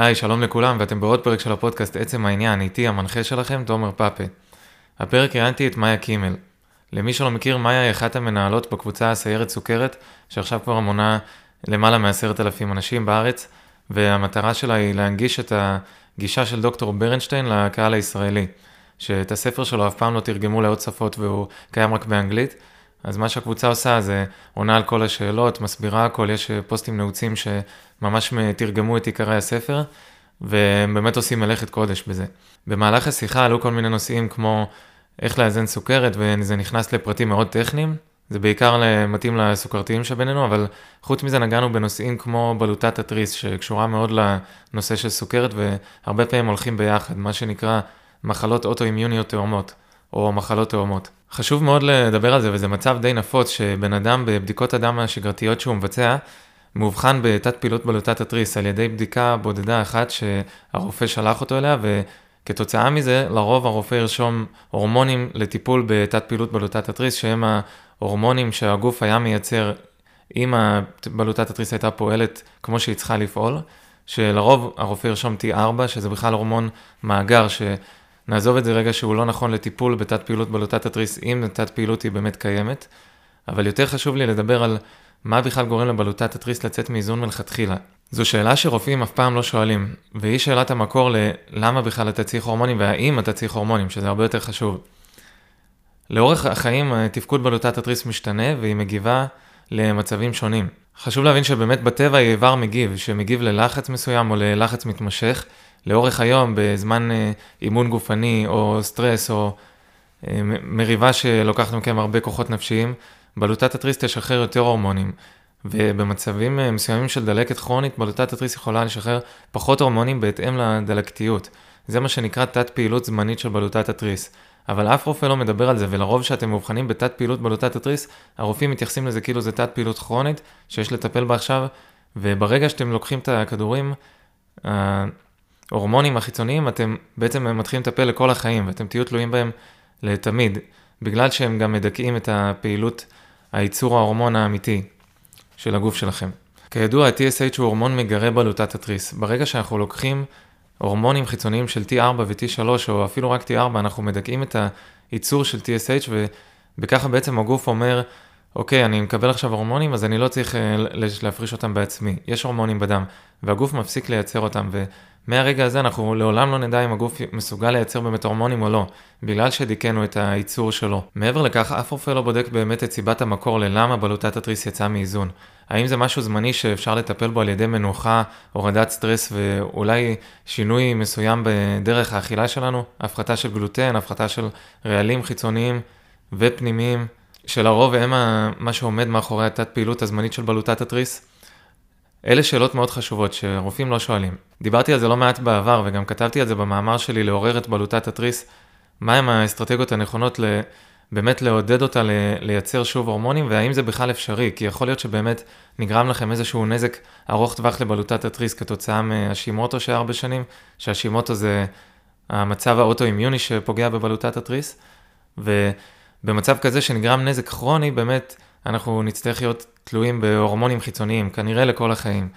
היי, שלום לכולם, ואתם בעוד פרק של הפודקאסט עצם העניין, איתי המנחה שלכם, תומר פאפה. הפרק ראיינתי את מאיה קימל. למי שלא מכיר, מאיה היא אחת המנהלות בקבוצה הסיירת סוכרת, שעכשיו כבר מונה למעלה מעשרת אלפים אנשים בארץ, והמטרה שלה היא להנגיש את הגישה של דוקטור ברנשטיין לקהל הישראלי, שאת הספר שלו אף פעם לא תרגמו לעוד שפות והוא קיים רק באנגלית. אז מה שהקבוצה עושה זה עונה על כל השאלות, מסבירה הכל, יש פוסטים נעוצים שממש תרגמו את עיקרי הספר, והם באמת עושים מלאכת קודש בזה. במהלך השיחה עלו כל מיני נושאים כמו איך לאזן סוכרת, וזה נכנס לפרטים מאוד טכניים, זה בעיקר מתאים לסוכרתיים שבינינו, אבל חוץ מזה נגענו בנושאים כמו בלוטת התריס, שקשורה מאוד לנושא של סוכרת, והרבה פעמים הולכים ביחד, מה שנקרא מחלות אוטואימיוניות תאומות, או מחלות תאומות. חשוב מאוד לדבר על זה, וזה מצב די נפוץ, שבן אדם בבדיקות הדם השגרתיות שהוא מבצע, מאובחן בתת פעילות בלוטת התריס על ידי בדיקה בודדה אחת שהרופא שלח אותו אליה, וכתוצאה מזה, לרוב הרופא ירשום הורמונים לטיפול בתת פעילות בלוטת התריס, שהם ההורמונים שהגוף היה מייצר אם בלוטת התריס הייתה פועלת כמו שהיא צריכה לפעול, שלרוב הרופא ירשום T4, שזה בכלל הורמון מאגר, שנעזוב את זה רגע שהוא לא נכון לטיפול בתת פעילות בלוטת התריס, אם תת פעילות היא באמת קיימת, אבל יותר חשוב לי לדבר על מה בכלל גורם לבלוטת התריס לצאת מאיזון מלכתחילה. זו שאלה שרופאים אף פעם לא שואלים, והיא שאלת המקור ללמה בכלל אתה צריך הורמונים והאם אתה צריך הורמונים, שזה הרבה יותר חשוב. לאורך החיים תפקוד בלוטת התריס משתנה והיא מגיבה למצבים שונים. חשוב להבין שבאמת בטבע היא איבר מגיב, שמגיב ללחץ מסוים או ללחץ מתמשך. לאורך היום, בזמן אה, אימון גופני או סטרס או אה, מריבה שלוקחת מכם הרבה כוחות נפשיים, בלוטת התריס תשחרר יותר הורמונים. ובמצבים אה, מסוימים של דלקת כרונית, בלוטת התריס יכולה לשחרר פחות הורמונים בהתאם לדלקתיות. זה מה שנקרא תת פעילות זמנית של בלוטת התריס. אבל אף רופא לא מדבר על זה, ולרוב כשאתם מאובחנים בתת פעילות בלוטת התריס, הרופאים מתייחסים לזה כאילו זה תת פעילות כרונית, שיש לטפל בה עכשיו, וברגע שאתם לוקחים את הכדורים, ההורמונים החיצוניים, אתם בעצם מתחילים לטפל לכל החיים, ואתם תהיו תלויים בהם לתמיד, בגלל שהם גם מדכאים את הפעילות, הייצור ההורמון האמיתי של הגוף שלכם. כידוע, ה-TSH הוא הורמון מגרה בלוטת התריס. ברגע שאנחנו לוקחים הורמונים חיצוניים של T4 ו-T3, או אפילו רק T4, אנחנו מדכאים את הייצור של TSH, ובככה בעצם הגוף אומר, אוקיי, אני מקבל עכשיו הורמונים, אז אני לא צריך אה, להפריש אותם בעצמי. יש הורמונים בדם, והגוף מפסיק לייצר אותם, ומהרגע הזה אנחנו לעולם לא נדע אם הגוף מסוגל לייצר באמת הורמונים או לא, בגלל שדיכאנו את הייצור שלו. מעבר לכך, אף רופא לא בודק באמת את סיבת המקור ללמה בלוטת התריס יצאה מאיזון. האם זה משהו זמני שאפשר לטפל בו על ידי מנוחה, הורדת סטרס ואולי שינוי מסוים בדרך האכילה שלנו? הפחתה של גלוטן, הפחתה של רעלים חיצוניים ופנימיים, שלרוב הם מה שעומד מאחורי התת פעילות הזמנית של בלוטת התריס? אלה שאלות מאוד חשובות שרופאים לא שואלים. דיברתי על זה לא מעט בעבר וגם כתבתי על זה במאמר שלי לעורר את בלוטת התריס, מהם האסטרטגיות הנכונות ל... באמת לעודד אותה לייצר שוב הורמונים, והאם זה בכלל אפשרי, כי יכול להיות שבאמת נגרם לכם איזשהו נזק ארוך טווח לבלוטת התריס כתוצאה מהשימוטו של הרבה שנים, שהשימוטו זה המצב האוטואימיוני שפוגע בבלוטת התריס, ובמצב כזה שנגרם נזק כרוני, באמת אנחנו נצטרך להיות תלויים בהורמונים חיצוניים, כנראה לכל החיים.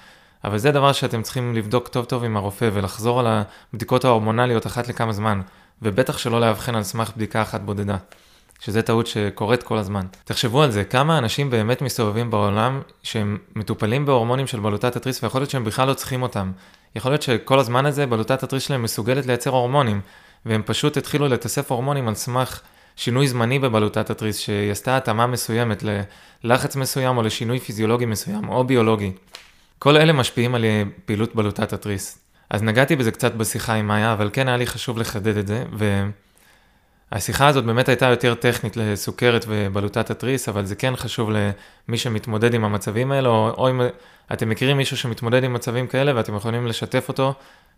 אבל זה דבר שאתם צריכים לבדוק טוב טוב עם הרופא ולחזור על הבדיקות ההורמונליות אחת לכמה זמן, ובטח שלא לאבחן על סמך בדיקה אחת בודדה. שזה טעות שקורית כל הזמן. תחשבו על זה, כמה אנשים באמת מסתובבים בעולם שהם מטופלים בהורמונים של בלוטת התריס ויכול להיות שהם בכלל לא צריכים אותם. יכול להיות שכל הזמן הזה בלוטת התריס שלהם מסוגלת לייצר הורמונים, והם פשוט התחילו לתסף הורמונים על סמך שינוי זמני בבלוטת התריס, שהיא עשתה התאמה מסוימת ללחץ מסוים או לשינוי פיזיולוגי מסוים או ביולוגי. כל אלה משפיעים על פעילות בלוטת התריס. אז נגעתי בזה קצת בשיחה עם מאיה, אבל כן היה לי חשוב לחדד את זה, ו... השיחה הזאת באמת הייתה יותר טכנית לסוכרת ובלוטת התריס, אבל זה כן חשוב למי שמתמודד עם המצבים האלה, או, או אם אתם מכירים מישהו שמתמודד עם מצבים כאלה ואתם יכולים לשתף אותו,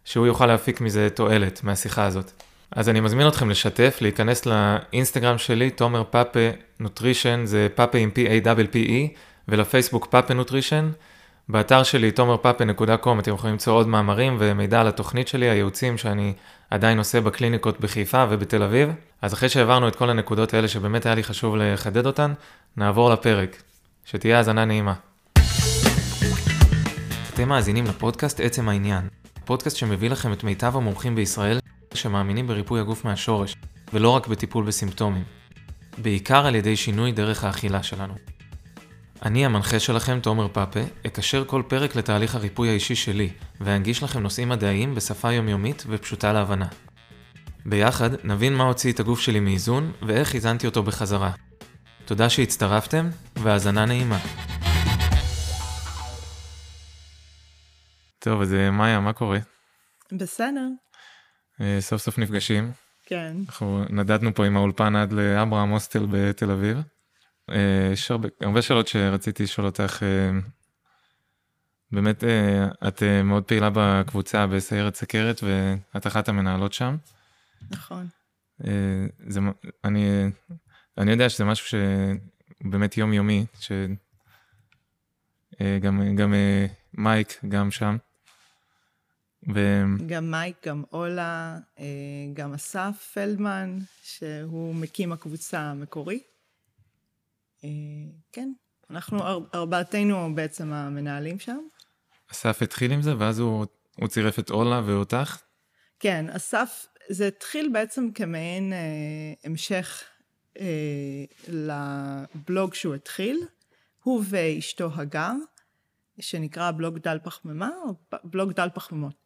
שהוא יוכל להפיק מזה תועלת מהשיחה הזאת. אז אני מזמין אתכם לשתף, להיכנס לאינסטגרם שלי, תומר פאפה nutrition, זה פאפה עם P-A-P-P-E, ולפייסבוק פאפה nutrition. באתר שלי, תומרפאפה .com, אתם יכולים למצוא עוד מאמרים ומידע על התוכנית שלי, הייעוצים שאני עדיין עושה בקליניקות בחיפה ובתל אביב. אז אחרי שהעברנו את כל הנקודות האלה שבאמת היה לי חשוב לחדד אותן, נעבור לפרק. שתהיה האזנה נעימה. אתם מאזינים לפודקאסט עצם העניין. פודקאסט שמביא לכם את מיטב המומחים בישראל שמאמינים בריפוי הגוף מהשורש, ולא רק בטיפול בסימפטומים. בעיקר על ידי שינוי דרך האכילה שלנו. אני המנחה שלכם, תומר פאפה, אקשר כל פרק לתהליך הריפוי האישי שלי, ואנגיש לכם נושאים מדעיים בשפה יומיומית ופשוטה להבנה. ביחד נבין מה הוציא את הגוף שלי מאיזון, ואיך איזנתי אותו בחזרה. תודה שהצטרפתם, והאזנה נעימה. טוב, אז אה, מאיה, מה קורה? בסדר. אה, סוף סוף נפגשים. כן. אנחנו נדדנו פה עם האולפן עד לאברהם הוסטל בתל אביב. אה, יש הרבה, הרבה שאלות שרציתי לשאול אותך. באמת, את מאוד פעילה בקבוצה בסיירת סכרת ואת אחת המנהלות שם. נכון. זה, אני, אני יודע שזה משהו שבאמת יומיומי, שגם גם מייק גם שם. ו... גם מייק, גם אולה, אה, גם אסף פלדמן, שהוא מקים הקבוצה המקורי. אה, כן, אנחנו ארבעתנו בעצם המנהלים שם. אסף התחיל עם זה, ואז הוא, הוא צירף את אולה ואותך? כן, אסף, זה התחיל בעצם כמעין אה, המשך אה, לבלוג שהוא התחיל, הוא ואשתו הגר, שנקרא בלוג דל פחמימה, או בלוג דל פחמימות.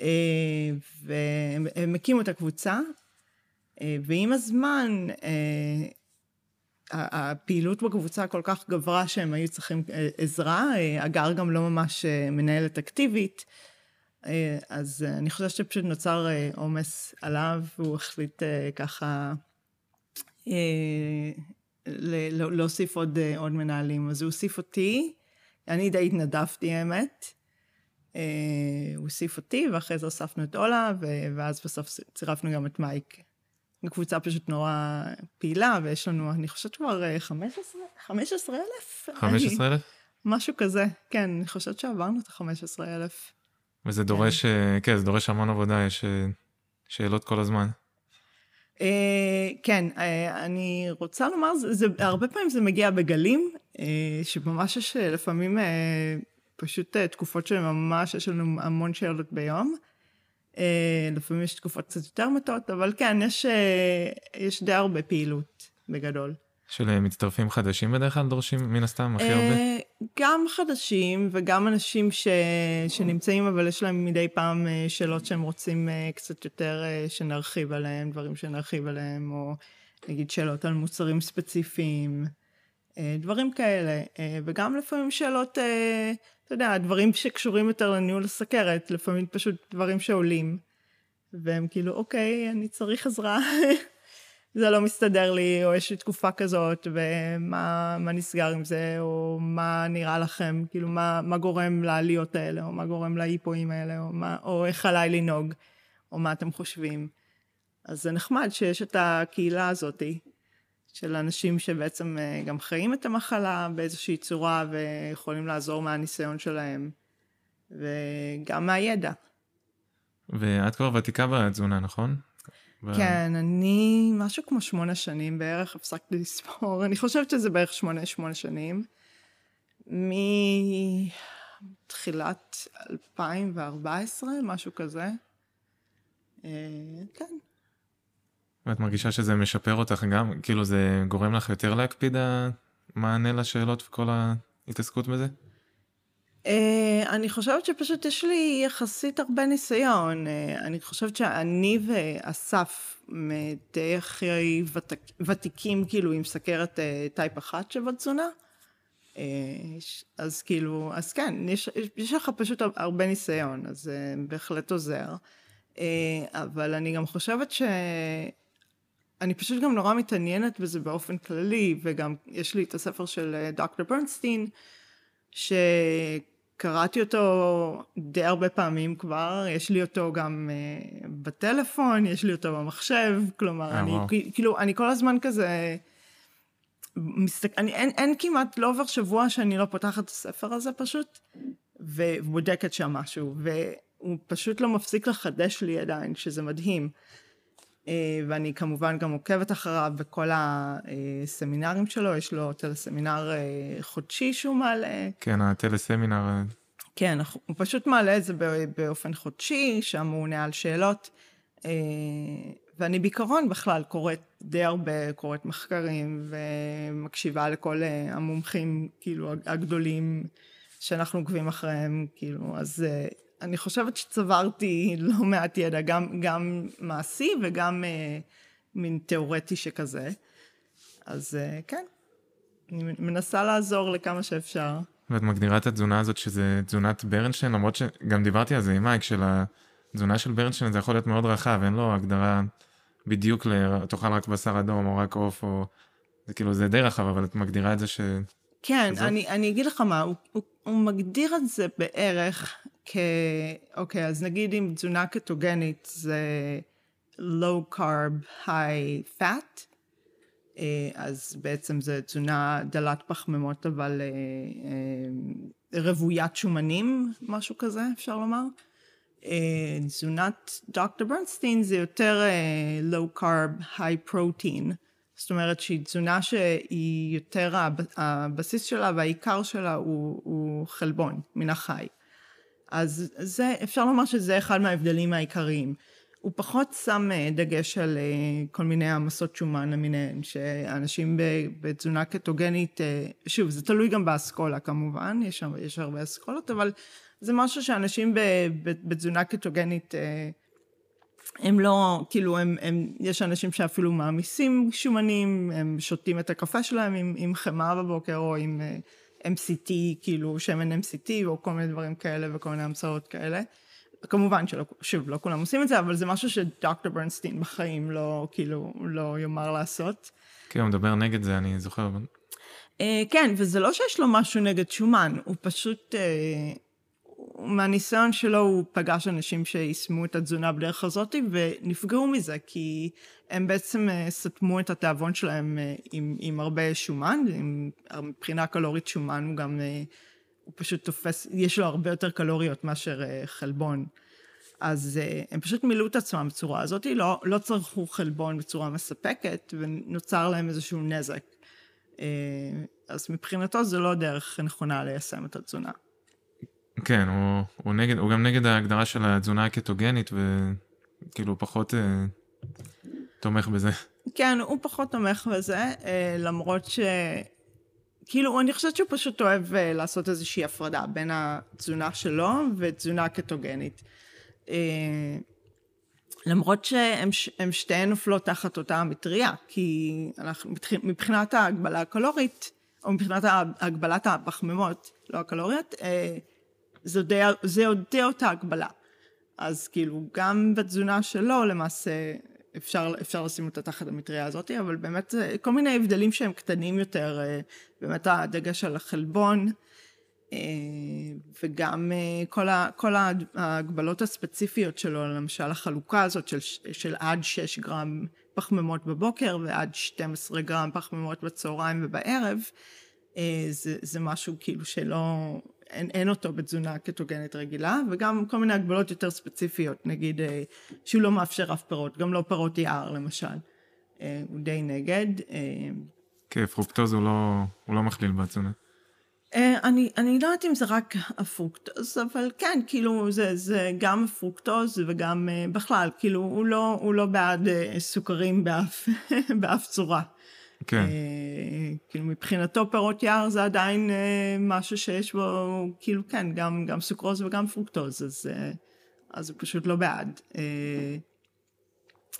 אה, והם הקימו את הקבוצה, אה, ועם הזמן אה, הפעילות בקבוצה כל כך גברה שהם היו צריכים עזרה, הגר גם לא ממש מנהלת אקטיבית, אז אני חושבת שפשוט נוצר עומס עליו, והוא החליט ככה להוסיף עוד, עוד מנהלים. אז הוא הוסיף אותי, אני די התנדבתי האמת. אה, הוא הוסיף אותי, ואחרי זה הוספנו את אולה, ואז בסוף צירפנו גם את מייק. קבוצה פשוט נורא פעילה, ויש לנו, אני חושבת כבר 15, 15 אלף? 15 אלף? משהו כזה, כן, אני חושבת שעברנו את ה-15 אלף. וזה כן. דורש, כן. כן, זה דורש המון עבודה, יש אה, שאלות כל הזמן. כן, אני רוצה לומר, זה, זה, הרבה פעמים זה מגיע בגלים, שממש יש לפעמים פשוט אה, תקופות שממש יש לנו המון שאלות ביום. אה, לפעמים יש תקופות קצת יותר מטות, אבל כן, יש, אה, יש די הרבה פעילות בגדול. של מצטרפים חדשים בדרך כלל דורשים מן הסתם הכי הרבה? גם חדשים וגם אנשים ש... שנמצאים אבל יש להם מדי פעם שאלות שהם רוצים קצת יותר שנרחיב עליהם, דברים שנרחיב עליהם, או נגיד שאלות על מוצרים ספציפיים, דברים כאלה, וגם לפעמים שאלות אתה יודע, דברים שקשורים יותר לניהול הסכרת, לפעמים פשוט דברים שעולים, והם כאילו, אוקיי, אני צריך עזרה, זה לא מסתדר לי, או יש לי תקופה כזאת, ומה נסגר עם זה, או מה נראה לכם, כאילו, מה, מה גורם לעליות האלה, או מה גורם לאיפואים האלה, או, מה, או איך עליי לנהוג, או מה אתם חושבים. אז זה נחמד שיש את הקהילה הזאתי. של אנשים שבעצם אה, גם חיים את המחלה באיזושהי צורה ויכולים לעזור מהניסיון שלהם וגם מהידע. ואת כבר ותיקה בתזונה, נכון? כן, אני משהו כמו שמונה שנים בערך, הפסקתי לספור, אני חושבת שזה בערך שמונה, שמונה שנים. מתחילת 2014, משהו כזה. אה, כן, ואת מרגישה שזה משפר אותך גם? כאילו זה גורם לך יותר להקפיד המענה לשאלות וכל ההתעסקות בזה? Uh, אני חושבת שפשוט יש לי יחסית הרבה ניסיון. Uh, אני חושבת שאני ואסף די הכי ותק, ותיקים כאילו עם סכרת uh, טייפ אחת שבתזונה. אז כאילו, אז כן, יש, יש לך פשוט הרבה ניסיון, אז זה בהחלט עוזר. אבל אני גם חושבת ש... אני פשוט גם נורא מתעניינת בזה באופן כללי, וגם יש לי את הספר של אה, דוקטור ברנסטין, שקראתי אותו די הרבה פעמים כבר, יש לי אותו גם uh, בטלפון, יש לי אותו במחשב, כלומר, אה, אני. כאילו, אני כל הזמן כזה, מסתק... אני, אין, אין כמעט, לא עובר שבוע שאני לא פותחת את הספר הזה פשוט, ובודקת שם משהו, והוא פשוט לא מפסיק לחדש לי עדיין, שזה מדהים. אה, ואני כמובן גם עוקבת אחריו בכל הסמינרים שלו, יש לו טלסמינר אה, חודשי שהוא מעלה. כן, הטלסמינר. כן, הוא פשוט מעלה את זה באופן חודשי, שם הוא עונה על שאלות. אה, ואני בעיקרון בכלל קוראת די הרבה, קוראת מחקרים ומקשיבה לכל אה, המומחים, כאילו, הגדולים שאנחנו עוקבים אחריהם, כאילו, אז אה, אני חושבת שצברתי לא מעט ידע, גם, גם מעשי וגם אה, מין תיאורטי שכזה. אז אה, כן, אני מנסה לעזור לכמה שאפשר. ואת מגדירה את התזונה הזאת שזה תזונת ברנשטיין, למרות שגם דיברתי על זה עם מייק, של התזונה של ברנשטיין זה יכול להיות מאוד רחב, אין לו הגדרה בדיוק ל... תאכל רק בשר אדום או רק עוף, או... זה כאילו זה די רחב, אבל את מגדירה את זה ש... כן, אני, אני אגיד לך מה, הוא, הוא, הוא מגדיר את זה בערך כ... אוקיי, אז נגיד אם תזונה קטוגנית זה low carb, high fat, אה, אז בעצם זה תזונה דלת פחמימות, אבל אה, אה, רוויית שומנים, משהו כזה, אפשר לומר. תזונת דוקטור ברנסטין זה יותר low carb, high protein. זאת אומרת שהיא תזונה שהיא יותר, הבסיס שלה והעיקר שלה הוא, הוא חלבון מן החי. אז זה, אפשר לומר שזה אחד מההבדלים העיקריים. הוא פחות שם אה, דגש על אה, כל מיני העמסות שומן למיניהן, שאנשים בתזונה קטוגנית, אה, שוב, זה תלוי גם באסכולה כמובן, יש, יש הרבה אסכולות, אבל זה משהו שאנשים בתזונה קטוגנית, הם לא, כאילו, הם, הם, יש אנשים שאפילו מעמיסים שומנים, הם שותים את הקפה שלהם עם, עם חמאה בבוקר, או עם MCT, כאילו, שמן MCT, או כל מיני דברים כאלה, וכל מיני המצאות כאלה. כמובן שלא, שוב, לא כולם עושים את זה, אבל זה משהו שדוקטור ברנסטין בחיים לא, כאילו, לא יאמר לעשות. כן, הוא מדבר נגד זה, אני זוכר. Uh, כן, וזה לא שיש לו משהו נגד שומן, הוא פשוט, uh, מהניסיון שלו הוא פגש אנשים שיישמו את התזונה בדרך הזאת ונפגעו מזה, כי הם בעצם uh, סתמו את התיאבון שלהם uh, עם, עם הרבה שומן, עם, מבחינה קלורית שומן הוא גם... Uh, הוא פשוט תופס, יש לו הרבה יותר קלוריות מאשר חלבון. אז הם פשוט מילאו את עצמם בצורה הזאת, לא, לא צרכו חלבון בצורה מספקת, ונוצר להם איזשהו נזק. אז מבחינתו זו לא דרך נכונה ליישם את התזונה. כן, הוא, הוא, נגד, הוא גם נגד ההגדרה של התזונה הקטוגנית, וכאילו פחות uh, תומך בזה. כן, הוא פחות תומך בזה, uh, למרות ש... כאילו, אני חושבת שהוא פשוט אוהב uh, לעשות איזושהי הפרדה בין התזונה שלו ותזונה קטוגנית. Uh, למרות שהן שתיהן נופלות תחת אותה המטריה, כי אנחנו, מבחינת ההגבלה הקלורית, או מבחינת הגבלת הפחמימות, לא הקלוריות, uh, זה, די, זה די אותה הגבלה. אז כאילו, גם בתזונה שלו, למעשה, אפשר, אפשר לשים אותה תחת המטריה הזאת, אבל באמת כל מיני הבדלים שהם קטנים יותר, אה, באמת הדגש על החלבון, אה, וגם אה, כל, ה, כל ההגבלות הספציפיות שלו, למשל החלוקה הזאת של, של עד 6 גרם פחמימות בבוקר ועד 12 גרם פחמימות בצהריים ובערב, זה, זה משהו כאילו שלא, אין, אין אותו בתזונה קטוגנית רגילה, וגם כל מיני הגבלות יותר ספציפיות, נגיד אה, שהוא לא מאפשר אף פירות, גם לא פירות יער למשל, אה, הוא די נגד. אה, כן, פרוקטוז הוא לא, הוא לא מכליל בתזונה. אני, אני לא יודעת אם זה רק הפרוקטוז, אבל כן, כאילו זה, זה גם פרוקטוז וגם בכלל, כאילו הוא לא, הוא לא בעד סוכרים באף, באף צורה. כן. אה, כאילו מבחינתו פירות יער זה עדיין אה, משהו שיש בו, כאילו כן, גם, גם סוכרוז וגם פרוקטוז, אז, אה, אז הוא פשוט לא בעד.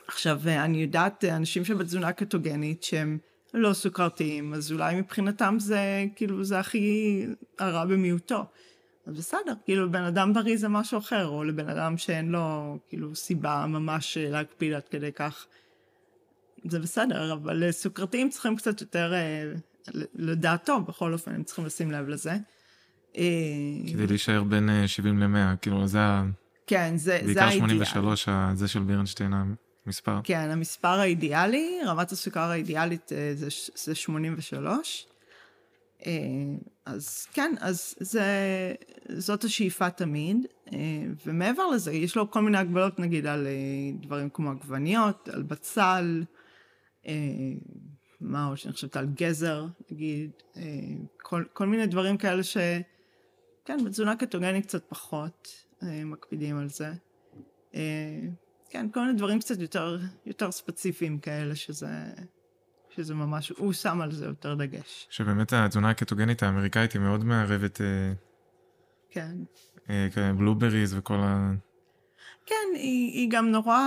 עכשיו, אני יודעת, אנשים שבתזונה קטוגנית שהם לא סוכרתיים, אז אולי מבחינתם זה כאילו זה הכי הרע במיעוטו. אז בסדר, כאילו בן אדם בריא זה משהו אחר, או לבן אדם שאין לו כאילו סיבה ממש להקפיד עד כדי כך. זה בסדר, אבל סוכרתיים צריכים קצת יותר, אה, לדעתו בכל אופן, הם צריכים לשים לב לזה. אה, כדי להישאר בין 70 אה, ל-100, כאילו זה ה... כן, זה, זה האידיאל. בעיקר 83, זה של בירנשטיין המספר. כן, המספר האידיאלי, רמת הסוכר האידיאלית זה, זה 83. אז כן, אז זה, זאת השאיפה תמיד, ומעבר לזה, יש לו כל מיני הגבלות, נגיד, על דברים כמו עגבניות, על בצל, אה, מה עוד שאני חושבת על גזר, נגיד, אה, כל, כל מיני דברים כאלה ש... כן, בתזונה קטוגנית קצת פחות אה, מקפידים על זה. אה, כן, כל מיני דברים קצת יותר, יותר ספציפיים כאלה, שזה, שזה ממש, הוא שם על זה יותר דגש. שבאמת התזונה הקטוגנית האמריקאית היא מאוד מערבת, אה, כן. אה, בלובריז וכל ה... כן, היא, היא גם נורא,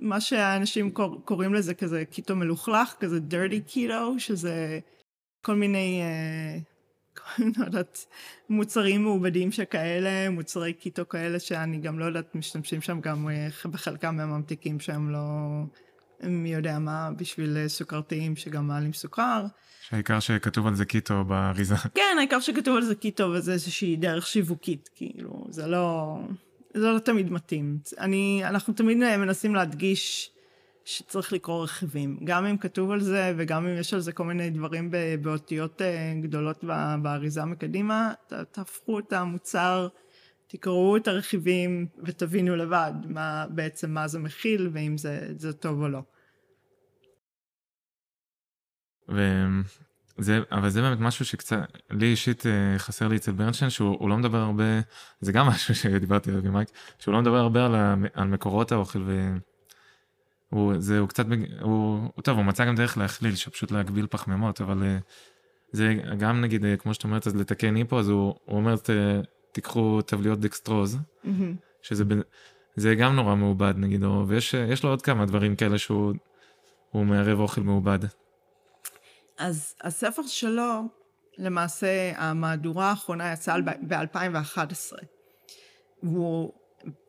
מה שהאנשים קור, קוראים לזה כזה קיטו מלוכלך, כזה dirty keto, שזה כל מיני, אה, לא יודעת, מוצרים מעובדים שכאלה, מוצרי קיטו כאלה שאני גם לא יודעת, משתמשים שם גם אה, בחלקם מהממתיקים שהם לא, מי יודע מה, בשביל אה, סוכרתיים שגם מעלים סוכר. שהעיקר שכתוב על זה קיטו באריזה. כן, העיקר שכתוב על זה קיטו וזה איזושהי דרך שיווקית, כאילו, זה לא, זה לא תמיד מתאים. אני, אנחנו תמיד מנסים להדגיש שצריך לקרוא רכיבים, גם אם כתוב על זה וגם אם יש על זה כל מיני דברים באותיות אה, גדולות באריזה מקדימה, תהפכו את המוצר, תקראו את הרכיבים ותבינו לבד מה בעצם מה זה מכיל ואם זה, זה טוב או לא. וזה, אבל זה באמת משהו שקצת, לי אישית אה, חסר לי אצל ברנשטיין, שהוא לא מדבר הרבה, זה גם משהו שדיברתי עליו עם מייק, שהוא לא מדבר הרבה על, על מקורות האוכל, והוא זה, הוא קצת, הוא, טוב, הוא מצא גם דרך להכליל, שפשוט להגביל פחמימות, אבל אה, זה גם נגיד, אה, כמו שאת אומרת, אז לתקן היפו, אז הוא, הוא אומר, ת, תיקחו טבליות דקסטרוז, mm-hmm. שזה זה גם נורא מעובד נגיד, או, ויש לו עוד כמה דברים כאלה שהוא מערב אוכל מעובד. אז הספר שלו, למעשה המהדורה האחרונה יצאה ב-2011. והוא,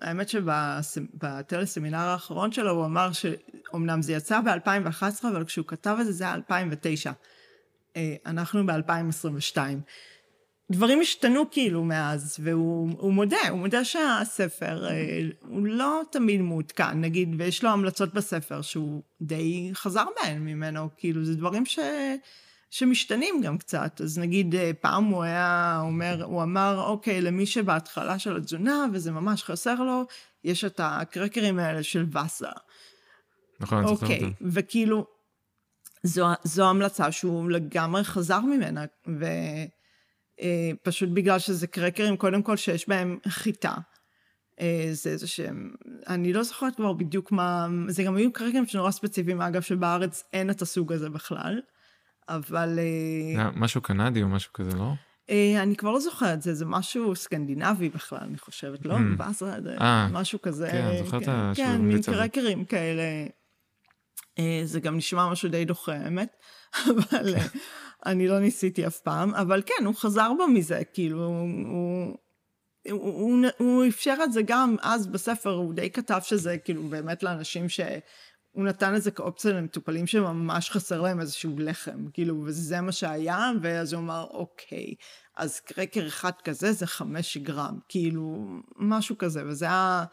האמת שבטלסמינר האחרון שלו הוא אמר שאומנם זה יצא ב-2011, אבל כשהוא כתב את זה זה היה 2009. אה, אנחנו ב-2022. דברים השתנו כאילו מאז, והוא מודה, הוא מודה שהספר אה, הוא לא תמיד מעודכן, נגיד, ויש לו המלצות בספר שהוא די חזר בהן ממנו, כאילו זה דברים ש... שמשתנים גם קצת, אז נגיד אה, פעם הוא היה אומר, הוא אמר, אוקיי, למי שבהתחלה של התזונה וזה ממש חסר לו, יש את הקרקרים האלה של וסה. נכון, אוקיי, וכאילו, זו, זו המלצה שהוא לגמרי חזר ממנה, ו... אה, פשוט בגלל שזה קרקרים, קודם כל שיש בהם חיטה. אה, זה איזה שהם, אני לא זוכרת כבר בדיוק מה, זה גם היו קרקרים שנורא ספציפיים, אגב, שבארץ אין את הסוג הזה בכלל, אבל... אה, משהו קנדי או משהו כזה, לא? אני כבר לא זוכרת, זה, זה משהו סקנדינבי בכלל, אני חושבת, לא? Mm. באזרה, משהו כזה. כן, זוכרת כן, כן, מין קרקרים כאלה. זה גם נשמע משהו די דוחה, האמת, אבל... אני לא ניסיתי אף פעם, אבל כן, הוא חזר בו מזה, כאילו, הוא... הוא, הוא, הוא אפשר את זה גם אז בספר, הוא די כתב שזה כאילו באמת לאנשים ש... הוא נתן את זה כאופציה למטופלים שממש חסר להם איזשהו לחם, כאילו, וזה מה שהיה, ואז הוא אמר, אוקיי, אז קרקר אחד כזה זה חמש גרם, כאילו, משהו כזה, וזה היה,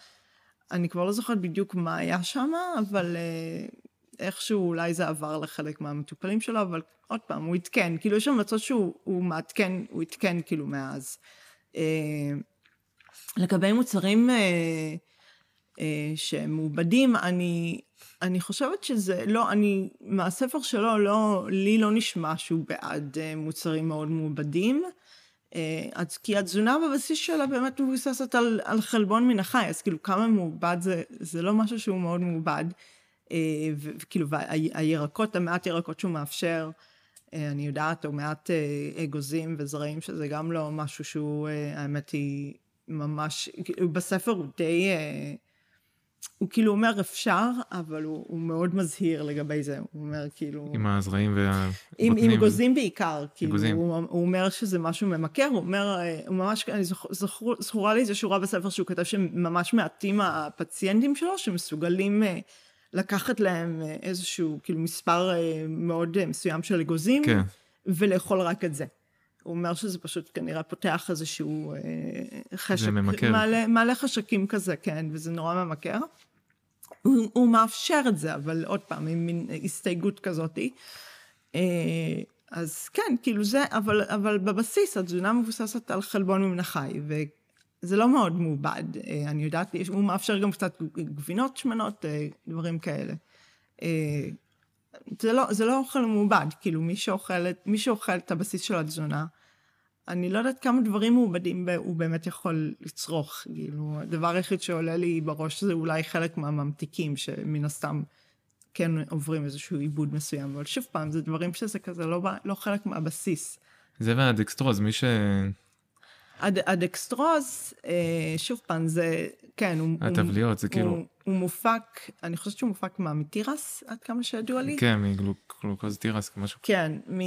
אני כבר לא זוכרת בדיוק מה היה שם, אבל אה, איכשהו אולי זה עבר לחלק מהמטופלים שלו, אבל עוד פעם, הוא עדכן, כאילו יש המלצות שהוא מעדכן, הוא עדכן כאילו מאז. אה, לגבי מוצרים אה, אה, שהם מעובדים, אני, אני חושבת שזה לא, אני, מהספר שלו, לא, לי לא נשמע שהוא בעד מוצרים מאוד מעובדים. אז כי התזונה בבסיס שלה באמת מבוססת על, על חלבון מן החי, אז כאילו כמה מעובד זה, זה לא משהו שהוא מאוד מעובד. אה, וכאילו, הירקות, המעט ירקות שהוא מאפשר, אה, אני יודעת, או מעט אה, אגוזים וזרעים, שזה גם לא משהו שהוא, האמת היא ממש, כאילו, בספר הוא די, הוא כאילו אומר אפשר, אבל הוא, הוא מאוד מזהיר לגבי זה, הוא אומר כאילו... עם הזרעים וה... עם, עם אגוזים בעיקר, כאילו, אגוזים. הוא, הוא אומר שזה משהו ממכר, הוא אומר, הוא ממש, זכור, זכורה לי איזו שורה בספר שהוא כתב שממש מעטים הפציינטים שלו שמסוגלים... לקחת להם אה, איזשהו, כאילו, מספר אה, מאוד אה, מסוים של אגוזים, כן. ולאכול רק את זה. הוא אומר שזה פשוט כנראה פותח איזשהו חשק, זה ממכר. מעלה, מעלה חשקים כזה, כן, וזה נורא ממכר. הוא, הוא מאפשר את זה, אבל עוד פעם, עם מין הסתייגות כזאתי. אז כן, כאילו זה, אבל, אבל בבסיס התזונה מבוססת על חלבון מן החי, זה לא מאוד מעובד, אה, אני יודעת, הוא מאפשר גם קצת גבינות שמנות, אה, דברים כאלה. אה, זה לא, זה לא אוכל מעובד, כאילו מי שאוכל, מי שאוכל את הבסיס של התזונה, אני לא יודעת כמה דברים מעובדים הוא באמת יכול לצרוך. כאילו, הדבר היחיד שעולה לי בראש זה אולי חלק מהממתיקים, שמן הסתם כן עוברים איזשהו עיבוד מסוים, אבל שוב פעם, זה דברים שזה כזה לא, לא חלק מהבסיס. זה והדקסטרוז, מי ש... הד, הדקסטרוז, אה, שוב פעם, זה, כן, הוא... הטבליות, זה כאילו... הוא, הוא מופק, אני חושבת שהוא מופק מהמתירס, עד כמה שידוע לי. כן, מגלוקוז תירס, משהו. כן, מ,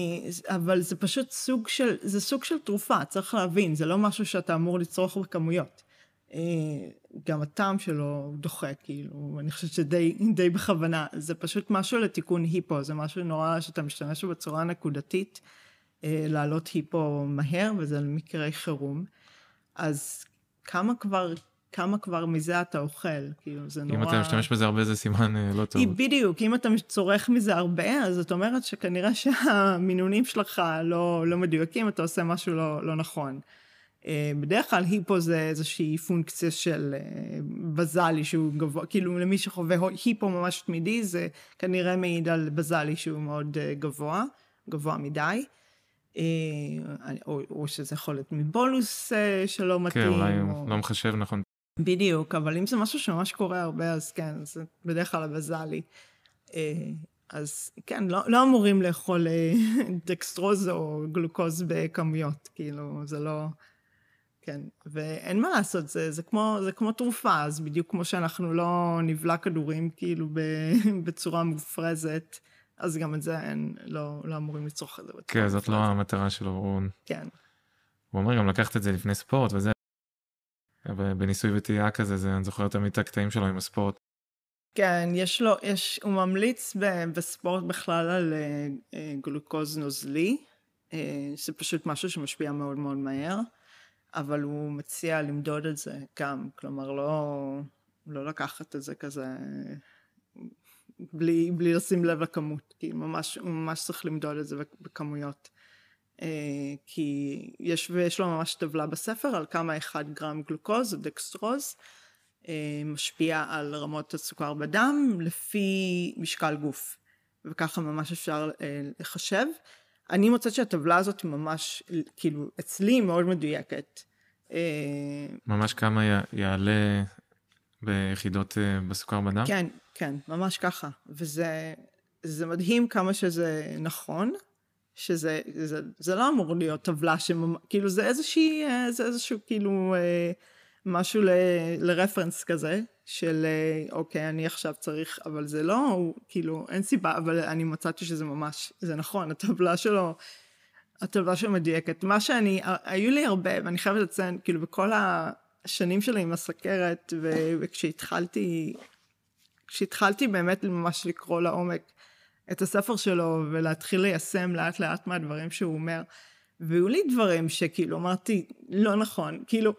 אבל זה פשוט סוג של, זה סוג של תרופה, צריך להבין, זה לא משהו שאתה אמור לצרוך בכמויות. אה, גם הטעם שלו דוחה, כאילו, אני חושבת שדי בכוונה, זה פשוט משהו לתיקון היפו, זה משהו נורא שאתה משתמש בו בצורה נקודתית. אה, לעלות היפו מהר, וזה למקרי חירום. אז כמה כבר, כמה כבר מזה אתה אוכל? כאילו, זה נורא... אם אתה משתמש בזה הרבה זה סימן אה, לא טוב. בדיוק, אם אתה צורך מזה הרבה, אז זאת אומרת שכנראה שהמינונים שלך לא, לא מדויקים, אתה עושה משהו לא, לא נכון. אה, בדרך כלל היפו זה איזושהי פונקציה של בזלי שהוא גבוה, כאילו למי שחווה היפו ממש תמידי, זה כנראה מעיד על בזלי שהוא מאוד גבוה, גבוה מדי. אה, או, או שזה יכול להיות מבולוס אה, שלא כן, מתאים. כן, אולי או... לא מחשב נכון. בדיוק, אבל אם זה משהו שממש קורה הרבה, אז כן, זה בדרך כלל הבזלי. אה, אז כן, לא, לא אמורים לאכול דקסטרוז או גלוקוז בכמויות, כאילו, זה לא... כן, ואין מה לעשות, זה, זה, כמו, זה כמו תרופה, אז בדיוק כמו שאנחנו לא נבלע כדורים כאילו בצורה מופרזת, אז גם את זה אין, לא, לא אמורים לצרוך את זה. כן, זאת לא המטרה שלו. הוא... כן. הוא אומר גם לקחת את זה לפני ספורט וזה. בניסוי וטעייה כזה, זה, אני זוכר תמיד את הקטעים שלו עם הספורט. כן, יש לו, יש, הוא ממליץ ב, בספורט בכלל על uh, גלוקוז נוזלי, uh, זה פשוט משהו שמשפיע מאוד מאוד מהר, אבל הוא מציע למדוד את זה גם, כלומר לא, לא לקחת את זה כזה בלי, בלי לשים לב לכמות, כי ממש, ממש צריך למדוד את זה בכמויות. Uh, כי יש, ויש לו ממש טבלה בספר על כמה 1 גרם גלוקוז או דקסטרוז uh, משפיע על רמות הסוכר בדם לפי משקל גוף, וככה ממש אפשר uh, לחשב. אני מוצאת שהטבלה הזאת ממש, כאילו, אצלי היא מאוד מדויקת. ממש כמה יעלה ביחידות בסוכר בדם? כן, כן, ממש ככה. וזה זה מדהים כמה שזה נכון, שזה זה, זה לא אמור להיות טבלה שממש... כאילו זה איזושהי, אה, זה איזשהו כאילו אה, משהו ל, לרפרנס כזה, של אה, אוקיי, אני עכשיו צריך, אבל זה לא, כאילו, אין סיבה, אבל אני מצאתי שזה ממש, זה נכון, הטבלה שלו, הטבלה שלו מדויקת. מה שאני, היו לי הרבה, ואני חייבת לציין, כאילו בכל השנים שלי עם הסכרת, וכשהתחלתי כשהתחלתי באמת ממש לקרוא לעומק את הספר שלו ולהתחיל ליישם לאט לאט מהדברים שהוא אומר, והיו לי דברים שכאילו אמרתי, לא נכון, כאילו,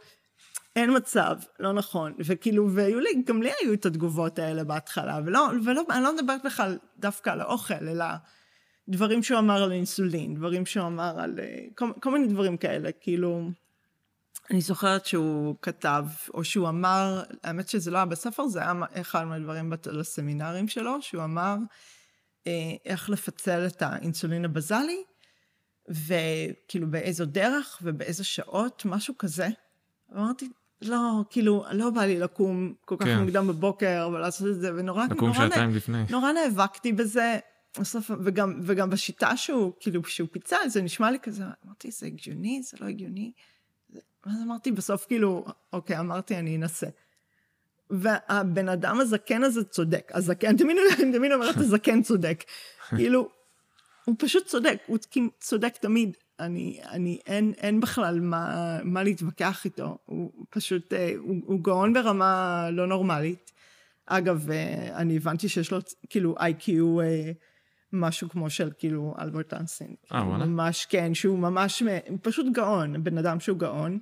אין מצב, לא נכון, וכאילו, והיו לי, גם לי היו את התגובות האלה בהתחלה, ולא, ולא, אני לא מדברת בכלל דווקא על האוכל, אלא דברים שהוא אמר על אינסולין, דברים שהוא אמר על כל, כל מיני דברים כאלה, כאילו, אני זוכרת שהוא כתב, או שהוא אמר, האמת שזה לא היה בספר, זה היה אחד מהדברים לסמינרים שלו, שהוא אמר אה, איך לפצל את האינסולין הבזלי, וכאילו באיזו דרך ובאיזה שעות, משהו כזה. אמרתי, לא, כאילו, לא בא לי לקום כל כך כן. מוקדם בבוקר ולעשות את זה, ונורא, לקום נורא, שעתיים נ... לפני. נורא נאבקתי בזה, בסוף, וגם, וגם בשיטה שהוא, כאילו, שהוא פיצל, זה נשמע לי כזה, אמרתי, זה הגיוני, זה לא הגיוני. ואז אמרתי בסוף כאילו, אוקיי, אמרתי אני אנסה. והבן אדם הזקן הזה צודק, הזקן, תמיד אני אומרת הזקן צודק. כאילו, הוא פשוט צודק, הוא צודק תמיד. אני, אני, אין, אין בכלל מה, מה להתווכח איתו, הוא פשוט, אה, הוא, הוא גאון ברמה לא נורמלית. אגב, אה, אני הבנתי שיש לו כאילו איי-קיו אה, משהו כמו של כאילו אלברט אנסין. אה, וואלה? ממש, כן, שהוא ממש, הוא פשוט גאון, בן אדם שהוא גאון.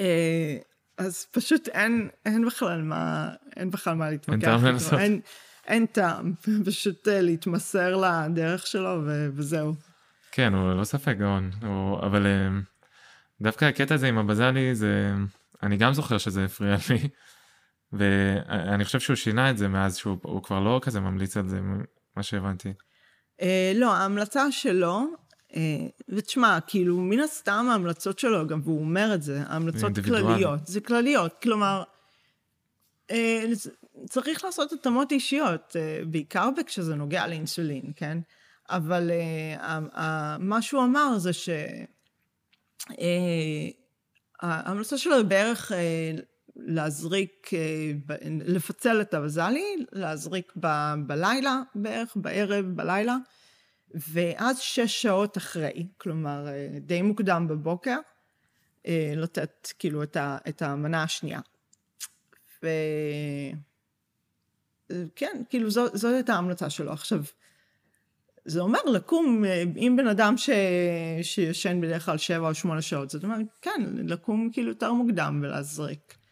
אה, אז פשוט אין, אין בכלל מה, אין בכלל מה להתווכח. אין טעם לנסות. אין, אין טעם, פשוט אה, להתמסר לדרך שלו ו- וזהו. כן, הוא לא ספק גאון, הוא, אבל אה, דווקא הקטע הזה עם הבזלי, זה, אני גם זוכר שזה הפריע לי, ואני חושב שהוא שינה את זה מאז שהוא כבר לא כזה ממליץ על זה, מה שהבנתי. לא, ההמלצה שלו, אה, ותשמע, כאילו, מן הסתם ההמלצות שלו, גם והוא אומר את זה, ההמלצות כלליות. זה כלליות, כלומר, אה, צריך לעשות התאמות אישיות, אה, בעיקר כשזה נוגע לאינסולין, כן? אבל מה שהוא אמר זה ש... ההמלצה שלו היא בערך להזריק, לפצל את הווזלי, להזריק ב, בלילה בערך, בערב, בלילה, ואז שש שעות אחרי, כלומר די מוקדם בבוקר, לתת כאילו את, ה, את המנה השנייה. וכן, כאילו זו, זאת הייתה ההמלצה שלו. עכשיו, זה אומר לקום, אם בן אדם ש... שישן בדרך כלל שבע או שמונה שעות, זאת אומרת, כן, לקום כאילו יותר מוקדם ולהזריק.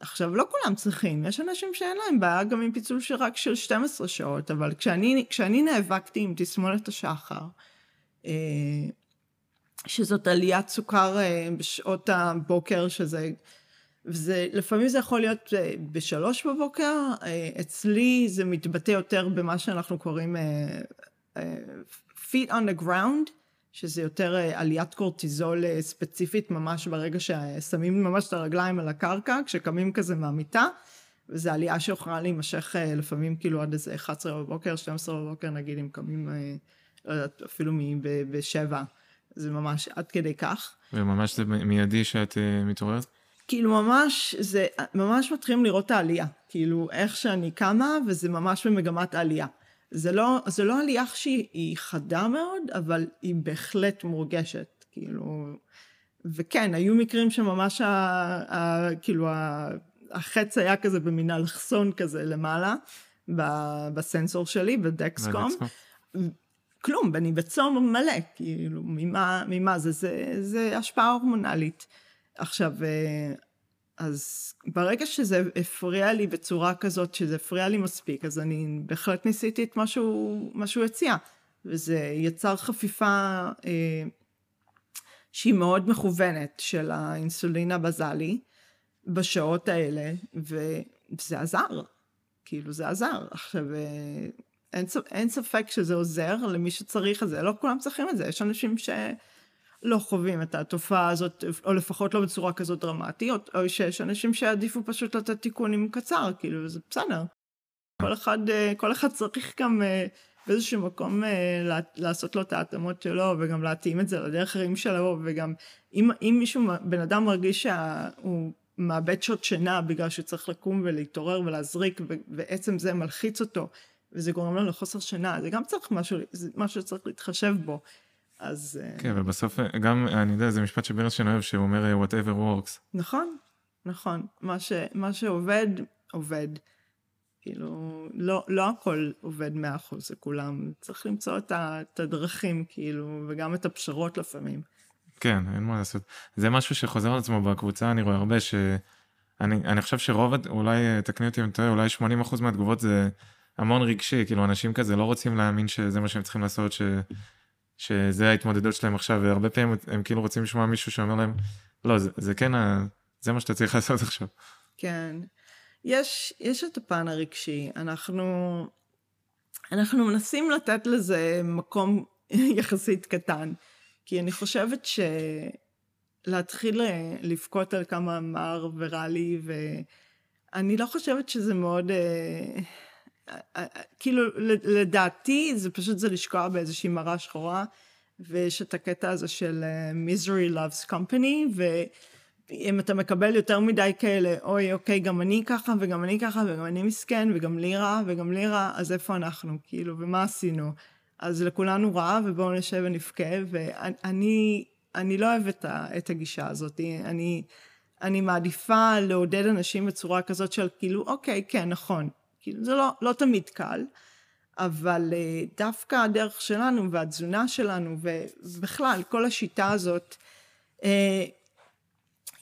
עכשיו, לא כולם צריכים, יש אנשים שאין להם בעיה גם עם פיצול שרק של 12 שעות, אבל כשאני, כשאני נאבקתי עם תסמונת השחר, אה, שזאת עליית סוכר אה, בשעות הבוקר, שזה, וזה, לפעמים זה יכול להיות אה, בשלוש בבוקר, אצלי זה מתבטא יותר במה שאנחנו קוראים feet on the ground, שזה יותר אה, עליית קורטיזול אה, ספציפית ממש ברגע ששמים ממש את הרגליים על הקרקע, כשקמים כזה מהמיטה, וזו עלייה שיכולה להימשך אה, לפעמים כאילו עד איזה 11 בבוקר, 12 בבוקר נגיד, אם קמים, לא יודעת, אפילו בשבע, זה ממש עד כדי כך. וממש זה מיידי שאת מתעוררת? כאילו ממש, זה, ממש מתחילים לראות את העלייה, כאילו איך שאני קמה וזה ממש במגמת עלייה. זה לא, זה לא עלייה שהיא חדה מאוד, אבל היא בהחלט מורגשת, כאילו, וכן, היו מקרים שממש, ה, ה, כאילו, ה, החץ היה כזה במין אלכסון כזה למעלה, ב, בסנסור שלי, בדקסקום. כלום, אני בצום מלא, כאילו, ממה, ממה זה? זה, זה השפעה הורמונלית. עכשיו, אה, אז ברגע שזה הפריע לי בצורה כזאת, שזה הפריע לי מספיק, אז אני בהחלט ניסיתי את מה שהוא, הציע. וזה יצר חפיפה אה, שהיא מאוד מכוונת של האינסולין הבזלי בשעות האלה, וזה עזר. כאילו זה עזר. עכשיו, אה, אין, אין ספק שזה עוזר למי שצריך את זה, לא כולם צריכים את זה, יש אנשים ש... לא חווים את התופעה הזאת, או לפחות לא בצורה כזאת דרמטית, או שיש אנשים שעדיפו פשוט לתת תיקונים קצר, כאילו, זה בסדר. כל אחד, אה, כל אחד צריך גם אה, באיזשהו מקום אה, לעשות לו את ההתאמות שלו, וגם להתאים את זה לדרך חיים שלו, וגם אם, אם מישהו, בן אדם מרגיש שהוא מאבד שעות שינה בגלל שצריך לקום ולהתעורר ולהזריק, ועצם זה מלחיץ אותו, וזה גורם לו לחוסר שינה, זה גם צריך משהו, זה משהו שצריך להתחשב בו. אז... אה, כן, ובסוף אה, גם, אני יודע, זה משפט שברנשטיין אוהב, שהוא אומר אה, whatever works. נכון, נכון. מה, ש, מה שעובד, עובד. כאילו, לא, לא הכל עובד מאה אחוז לכולם. צריך למצוא את, ה, את הדרכים, כאילו, וגם את הפשרות לפעמים. כן, אין מה לעשות. זה משהו שחוזר על עצמו בקבוצה, אני רואה הרבה ש... אני, אני חושב שרוב, אולי, תקני אותי אם טועה, אולי 80% מהתגובות זה המון רגשי, כאילו אנשים כזה לא רוצים להאמין שזה מה שהם צריכים לעשות, ש... שזה ההתמודדות שלהם עכשיו, והרבה פעמים הם כאילו רוצים לשמוע מישהו שאומר להם, לא, זה, זה כן, ה, זה מה שאתה צריך לעשות עכשיו. כן. יש, יש את הפן הרגשי, אנחנו, אנחנו מנסים לתת לזה מקום יחסית קטן, כי אני חושבת שלהתחיל לבכות על כמה מר ורע לי, ואני לא חושבת שזה מאוד... אה, כאילו לדעתי זה פשוט זה לשקוע באיזושהי מראה שחורה ויש את הקטע הזה של uh, misery loves company ואם אתה מקבל יותר מדי כאלה אוי אוקיי גם אני ככה וגם אני ככה וגם אני מסכן וגם לי רע וגם לי רע אז איפה אנחנו? כאילו ומה עשינו? אז לכולנו רע ובואו נשב ונבכה ואני אני לא אוהבת את הגישה הזאת. אני אני מעדיפה לעודד אנשים בצורה כזאת של כאילו אוקיי כן נכון כאילו זה לא, לא תמיד קל, אבל אה, דווקא הדרך שלנו והתזונה שלנו ובכלל כל השיטה הזאת אה,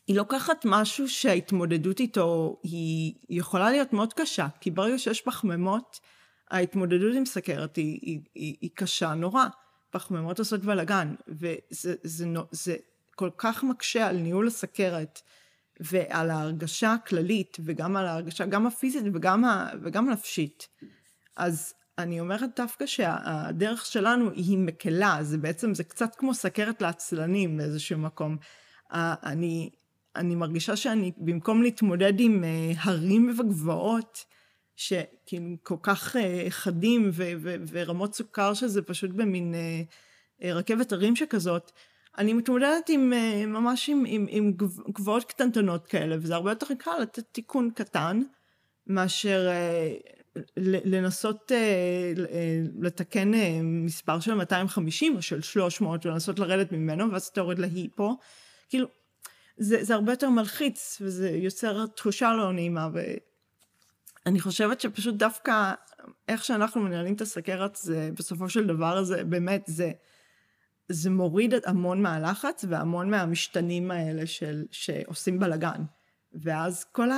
היא לוקחת משהו שההתמודדות איתו היא יכולה להיות מאוד קשה, כי ברגע שיש פחמימות, ההתמודדות עם סכרת היא, היא, היא, היא קשה נורא. פחמימות עושות בלאגן, וזה זה, זה, זה כל כך מקשה על ניהול הסכרת. ועל ההרגשה הכללית, וגם על ההרגשה, גם הפיזית וגם, ה, וגם הנפשית. אז אני אומרת דווקא שהדרך שלנו היא מקלה, זה בעצם, זה קצת כמו סכרת לעצלנים באיזשהו מקום. אני, אני מרגישה שאני, במקום להתמודד עם הרים וגבעות, שכאילו כל כך חדים ו- ו- ורמות סוכר שזה פשוט במין רכבת הרים שכזאת, אני מתמודדת עם, ממש עם, עם, עם גבעות קטנטנות כאלה, וזה הרבה יותר קל לתת תיקון קטן, מאשר לנסות לתקן מספר של 250 או של 300 ולנסות לרדת ממנו, ואז אתה יורד להיפו. כאילו, זה, זה הרבה יותר מלחיץ, וזה יוצר תחושה לא נעימה, ואני חושבת שפשוט דווקא איך שאנחנו מנהלים את הסכרת, זה בסופו של דבר, זה באמת, זה, זה מוריד המון מהלחץ והמון מהמשתנים האלה של, שעושים בלאגן. ואז כל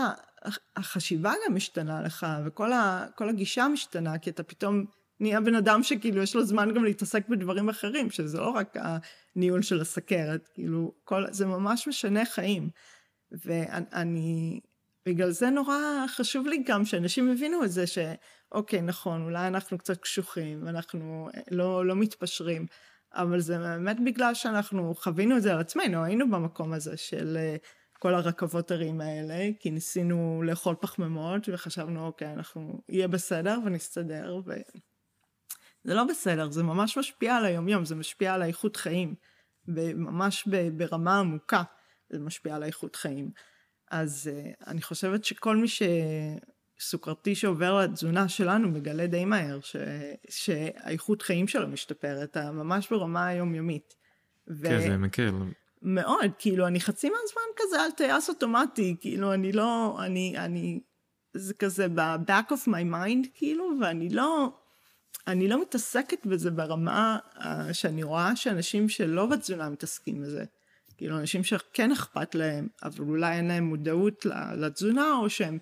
החשיבה גם משתנה לך, וכל ה, הגישה משתנה, כי אתה פתאום נהיה בן אדם שכאילו יש לו זמן גם להתעסק בדברים אחרים, שזה לא רק הניהול של הסכרת, כאילו, כל, זה ממש משנה חיים. ואני, בגלל זה נורא חשוב לי גם שאנשים יבינו את זה, שאוקיי, נכון, אולי אנחנו קצת קשוחים, אנחנו לא, לא מתפשרים, אבל זה באמת בגלל שאנחנו חווינו את זה על עצמנו, היינו במקום הזה של כל הרכבות הרים האלה, כי ניסינו לאכול פחמימות וחשבנו, אוקיי, אנחנו, יהיה בסדר ונסתדר, ו... זה לא בסדר, זה ממש משפיע על היומיום, זה משפיע על האיכות חיים, ממש ברמה עמוקה זה משפיע על האיכות חיים. אז uh, אני חושבת שכל מי שסוכרתי שעובר לתזונה שלנו מגלה די מהר ש... שהאיכות חיים שלו משתפרת, ממש ברמה היומיומית. ו... כן, זה מקל. מאוד, כאילו, אני חצי מהזמן כזה על טייס אוטומטי, כאילו, אני לא, אני, אני, זה כזה ב-back of my mind, כאילו, ואני לא, אני לא מתעסקת בזה ברמה uh, שאני רואה שאנשים שלא בתזונה מתעסקים בזה. כאילו, אנשים שכן אכפת להם, אבל אולי אין להם מודעות לתזונה, או שהם,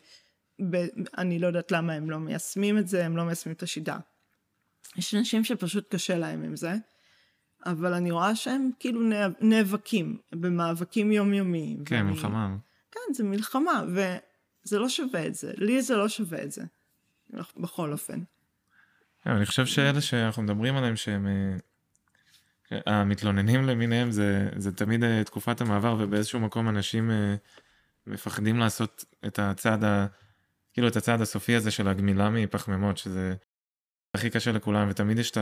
ב, אני לא יודעת למה הם לא מיישמים את זה, הם לא מיישמים את השיטה. יש אנשים שפשוט קשה להם עם זה. אבל אני רואה שהם כאילו נאבקים במאבקים יומיומיים. כן, ואני... מלחמה. כן, זה מלחמה, וזה לא שווה את זה. לי זה לא שווה את זה, בכל אופן. כן, אני חושב שאלה שאנחנו מדברים עליהם שהם אה, המתלוננים למיניהם זה, זה תמיד אה, תקופת המעבר ובאיזשהו מקום אנשים אה, מפחדים לעשות את הצעד, ה, כאילו את הצעד הסופי הזה של הגמילה מפחמימות שזה הכי קשה לכולם ותמיד יש את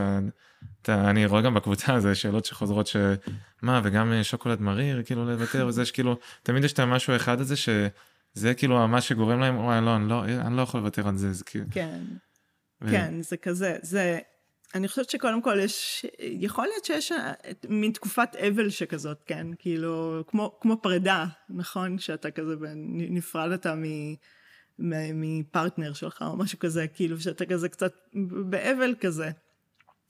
ה... אני רואה גם בקבוצה הזה שאלות שחוזרות שמה וגם אה, שוקולד מריר כאילו לוותר וזה שכאילו תמיד יש את המשהו אחד הזה שזה כאילו מה שגורם להם וואי לא אני לא אני לא יכול לוותר על זה זה כאילו. כן. ו... כן זה כזה זה אני חושבת שקודם כל יש יכול להיות שיש אה, מין תקופת אבל שכזאת כן כאילו כמו כמו פרידה נכון שאתה כזה נפרדת מ... מפרטנר שלך או משהו כזה, כאילו שאתה כזה קצת באבל כזה.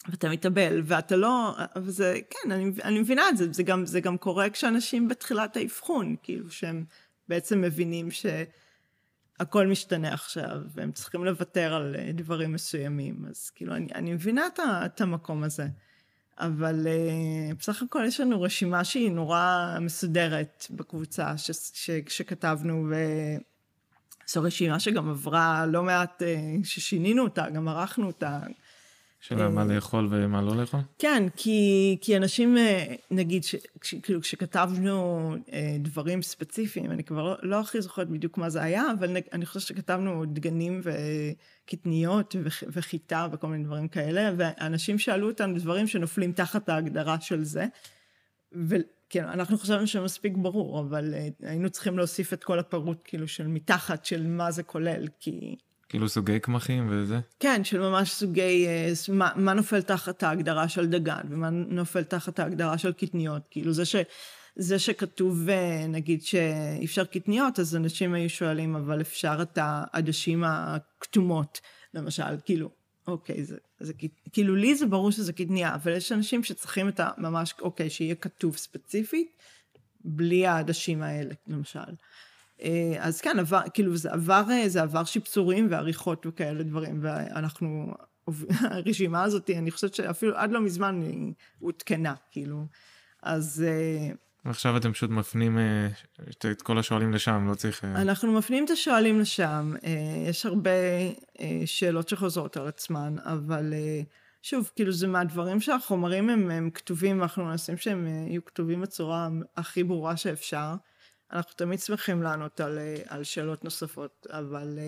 ואתה מתאבל, ואתה לא, וזה, כן, אני, אני מבינה את זה, זה גם, זה גם קורה כשאנשים בתחילת האבחון, כאילו שהם בעצם מבינים שהכל משתנה עכשיו, והם צריכים לוותר על אה, דברים מסוימים, אז כאילו, אני, אני מבינה את, את המקום הזה. אבל uh, בסך הכל יש לנו רשימה שהיא נורא מסודרת בקבוצה ש, ש, שכתבנו, ו... זו רשימה שגם עברה לא מעט, אה, ששינינו אותה, גם ערכנו אותה. של מה אה, לאכול ומה לא לאכול? כן, כי, כי אנשים, אה, נגיד, כאילו כשכתבנו דברים ספציפיים, אני כבר לא, לא הכי זוכרת בדיוק מה זה היה, אבל אני חושבת שכתבנו דגנים וקטניות וחיטה וכל מיני דברים כאלה, ואנשים שאלו אותנו דברים שנופלים תחת ההגדרה של זה. כן, אנחנו חשבנו שמספיק ברור, אבל uh, היינו צריכים להוסיף את כל הפירוט כאילו של מתחת של מה זה כולל, כי... כאילו סוגי קמחים וזה? כן, של ממש סוגי, uh, מה, מה נופל תחת ההגדרה של דגן, ומה נופל תחת ההגדרה של קטניות, כאילו זה ש... זה שכתוב, uh, נגיד שאי אפשר קטניות, אז אנשים היו שואלים, אבל אפשר את העדשים הכתומות, למשל, כאילו, אוקיי, זה, זה כאילו לי זה ברור שזה קטניה, אבל יש אנשים שצריכים את הממש, אוקיי, שיהיה כתוב ספציפית, בלי העדשים האלה, למשל. אה, אז כן, עבר, כאילו זה עבר, אה, זה עבר שיפצורים ועריכות וכאלה דברים, ואנחנו, הרשימה הזאת, אני חושבת שאפילו עד לא מזמן היא עודכנה, כאילו. אז, אה, ועכשיו אתם פשוט מפנים אה, את, כל השואלים לשם, לא צריך... אה... אנחנו מפנים את השואלים לשם. אה, יש הרבה שאלות שחוזרות על עצמן, אבל שוב, כאילו זה מהדברים שהחומרים הם, הם כתובים, ואנחנו מנסים שהם יהיו כתובים בצורה הכי ברורה שאפשר. אנחנו תמיד שמחים לענות על, על שאלות נוספות, אבל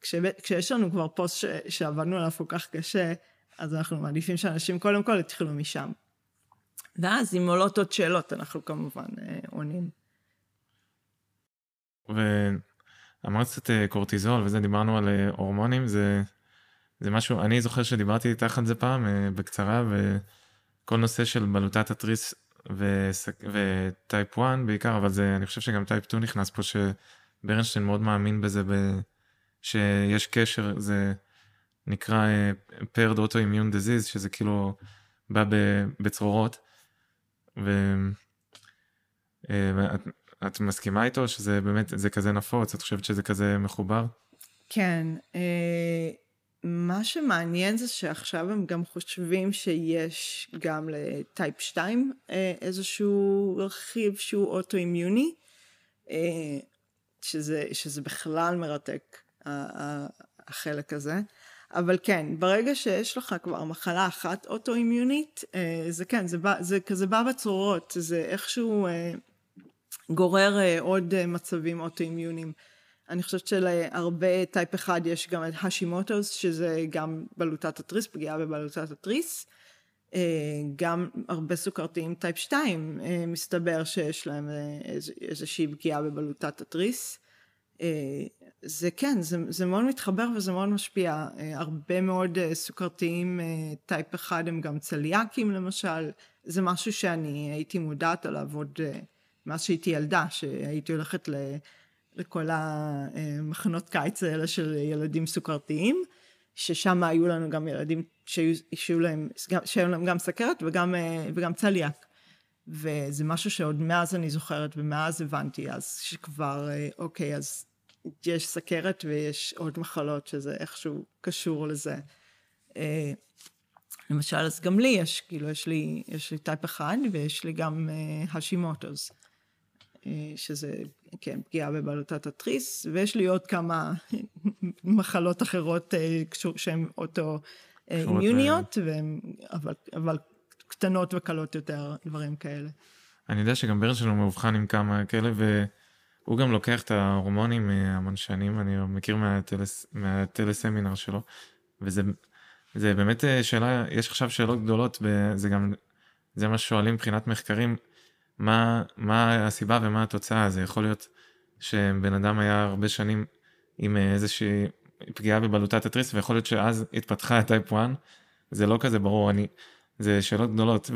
כש, כשיש לנו כבר פוסט ש, שעבדנו עליו כל כך קשה, אז אנחנו מעדיפים שאנשים קודם כל יתחילו משם. ואז אם עולות עוד שאלות, אנחנו כמובן אה, עונים. ואמרת קצת אה, קורטיזול וזה, דיברנו על אה, הורמונים, זה, זה משהו, אני זוכר שדיברתי איתך על זה פעם אה, בקצרה, וכל נושא של בלוטת התריס ו type 1 בעיקר, אבל זה, אני חושב שגם type 2 נכנס פה, שברנשטיין מאוד מאמין בזה, ב, שיש קשר, זה נקרא uh, paired autoimmune disease, שזה כאילו בא בצרורות. ואת את מסכימה איתו שזה באמת, זה כזה נפוץ? את חושבת שזה כזה מחובר? כן. אה, מה שמעניין זה שעכשיו הם גם חושבים שיש גם ל type 2 אה, איזשהו רכיב שהוא אוטואימיוני, אה, שזה, שזה בכלל מרתק, החלק הזה. אבל כן, ברגע שיש לך כבר מחלה אחת אוטואימיונית, זה כן, זה, בא, זה כזה בא בצורות, זה איכשהו גורר עוד מצבים אוטואימיוניים. אני חושבת שלהרבה type אחד יש גם את Hashimoto's, שזה גם בלוטת התריס, פגיעה בבלוטת התריס. גם הרבה סוכרתיים type 2 מסתבר שיש להם איזושהי פגיעה בבלוטת התריס. זה כן, זה, זה מאוד מתחבר וזה מאוד משפיע. הרבה מאוד סוכרתיים טייפ 1 הם גם צליאקים למשל. זה משהו שאני הייתי מודעת עליו עוד מאז שהייתי ילדה, שהייתי הולכת ל... לכל המחנות קיץ האלה של ילדים סוכרתיים, ששם היו לנו גם ילדים שהיו, שהיו להם, שהיו להם גם סכרת וגם, וגם צליאק. וזה משהו שעוד מאז אני זוכרת ומאז הבנתי אז שכבר אוקיי אז יש סכרת ויש עוד מחלות שזה איכשהו קשור לזה. למשל אז גם לי יש כאילו יש לי יש לי טייפ אחד ויש לי גם השימוטוס. שזה, כן, פגיעה בבלוטת התריס, ויש לי עוד כמה מחלות אחרות שהן אוטו-אימיוניות, אבל, אבל קטנות וקלות יותר, דברים כאלה. אני יודע שגם ברן שלנו מאובחן עם כמה כאלה, והוא גם לוקח את ההורמונים המון שנים, אני מכיר מהטלס, מהטלסמינר שלו, וזה זה באמת שאלה, יש עכשיו שאלות גדולות, וזה גם, זה מה ששואלים מבחינת מחקרים, מה, מה הסיבה ומה התוצאה, זה יכול להיות שבן אדם היה הרבה שנים עם איזושהי פגיעה בבלוטת התריס, ויכול להיות שאז התפתחה את type 1, זה לא כזה ברור, אני, זה שאלות גדולות,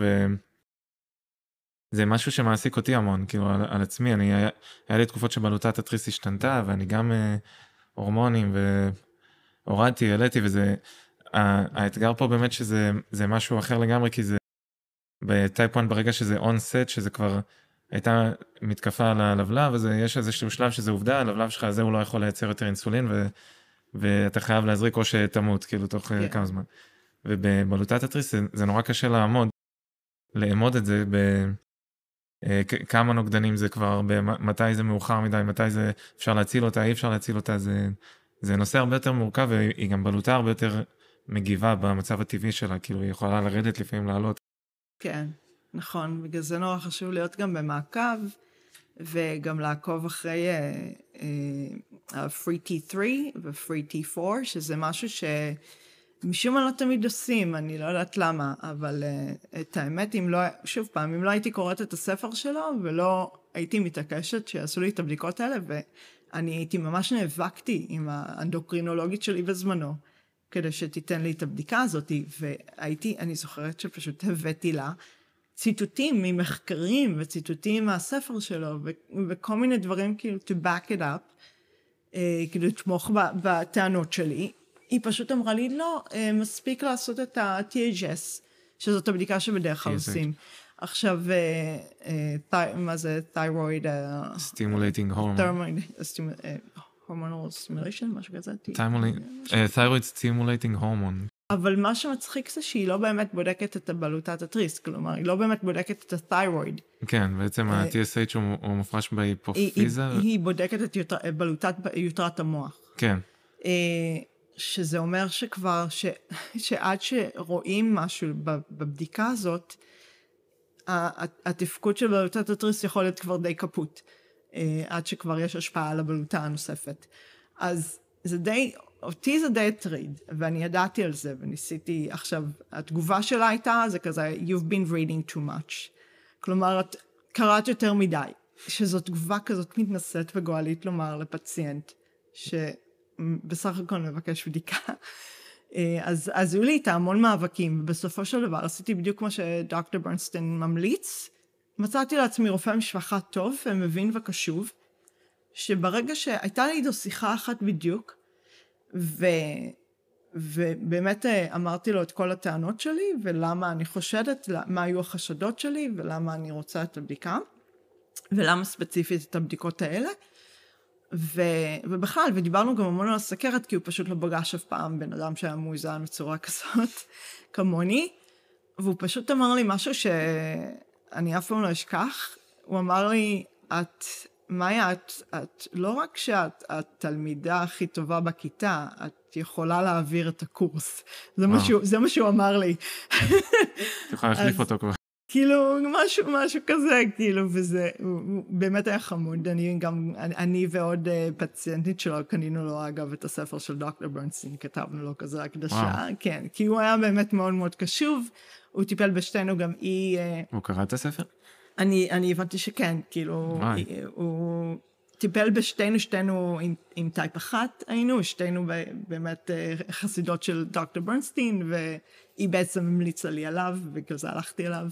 וזה משהו שמעסיק אותי המון, כאילו על, על עצמי, אני, היה, היה לי תקופות שבלוטת התריס השתנתה, ואני גם אה, הורמונים, והורדתי, העליתי, וזה, האתגר פה באמת שזה משהו אחר לגמרי, כי זה ב type 1 ברגע שזה onset שזה כבר הייתה מתקפה על הלבלב אז יש איזשהו שלב שזה עובדה הלבלב שלך הזה הוא לא יכול לייצר יותר אינסולין ו, ואתה חייב להזריק או שתמות כאילו תוך yeah. כן. כמה זמן. ובבלוטת התריס זה, זה נורא קשה לעמוד לאמוד את זה ב... אה, כמה נוגדנים זה כבר, מתי זה מאוחר מדי, מתי זה אפשר להציל אותה, אי אפשר להציל אותה, זה, זה נושא הרבה יותר מורכב והיא גם בלוטה הרבה יותר מגיבה במצב הטבעי שלה, כאילו היא יכולה לרדת לפעמים לעלות. כן, נכון, בגלל זה נורא חשוב להיות גם במעקב, וגם לעקוב אחרי uh, uh, free T3 ו-free T4, שזה משהו שמשום מה לא תמיד עושים, אני לא יודעת למה, אבל uh, את האמת, אם לא, שוב פעם, אם לא הייתי קוראת את הספר שלו, ולא הייתי מתעקשת שיעשו לי את הבדיקות האלה, ואני הייתי ממש נאבקתי עם האנדוקרינולוגית שלי בזמנו. כדי שתיתן לי את הבדיקה הזאת, והייתי, אני זוכרת שפשוט הבאתי לה ציטוטים ממחקרים וציטוטים מהספר שלו, ו- וכל מיני דברים כאילו to back it up, אה, כאילו לתמוך בטענות שלי. היא פשוט אמרה לי, לא, אה, מספיק לעשות את ה-THS, שזאת הבדיקה שבדרך כלל עושים. עכשיו, אה, אה, מה זה thyroid? stimulating hormone. hormonal stimulation, משהו כזה. thyroid stimulating hormone. אבל מה שמצחיק זה שהיא לא באמת בודקת את הבלוטת התריס, כלומר, היא לא באמת בודקת את התhyroid. כן, בעצם ה-TSH הוא, מופרש בהיפופיזה. היא, בודקת את בלוטת יותרת המוח. כן, שזה אומר שכבר, ש, שעד שרואים משהו בבדיקה הזאת, התפקוד של בלוטת התריס יכול להיות כבר די קפוט, אה, עד שכבר יש השפעה על הבלוטה הנוספת. אז זה די, אותי זה די הטריד, ואני ידעתי על זה, וניסיתי, עכשיו, התגובה שלה הייתה, זה כזה, you've been reading too much. כלומר, את קראת יותר מדי, שזו תגובה כזאת מתנשאת וגואלית לומר לפציינט, שבסך הכל מבקש בדיקה. אה, אז, אז היו לי איתה המון מאבקים, ובסופו של דבר עשיתי בדיוק מה שדוקטור ברנסטיין ממליץ. מצאתי לעצמי רופא משפחה טוב ומבין וקשוב, שברגע שהייתה לי איתו שיחה אחת בדיוק, ו... ובאמת אה, אמרתי לו את כל הטענות שלי, ולמה אני חושדת, מה היו החשדות שלי, ולמה אני רוצה את הבדיקה, ולמה ספציפית את הבדיקות האלה. ו... ובכלל, ודיברנו גם המון על הסכרת, כי הוא פשוט לא פגש אף פעם בן אדם שהיה מאוזן בצורה כזאת, כמוני, והוא פשוט אמר לי משהו שאני אף פעם לא אשכח. הוא אמר לי, את, מאיה, את, את לא רק שאת התלמידה הכי טובה בכיתה, את יכולה להעביר את הקורס. זה, מה. שהוא, זה מה שהוא אמר לי. את יכולה להחליף אותו כבר. כאילו, משהו, משהו כזה, כאילו, וזה, הוא, באמת היה חמוד. אני גם, אני, ועוד uh, פציינטית שלו, קנינו לו אגב את הספר של דוקטור ברנסטין, כתבנו לו כזה הקדשה, וואו. כן, כי הוא היה באמת מאוד מאוד קשוב, הוא טיפל בשתינו גם אי, uh, הוא קרא את הספר? אני, אני הבנתי שכן, כאילו, וואי. היא- הוא טיפל בשתינו, שתינו עם, עם type אחת היינו, שתינו באמת אה, חסידות של דוקטור ברנסטין, והיא בעצם המליצה לי עליו, ובגלל זה הלכתי אליו,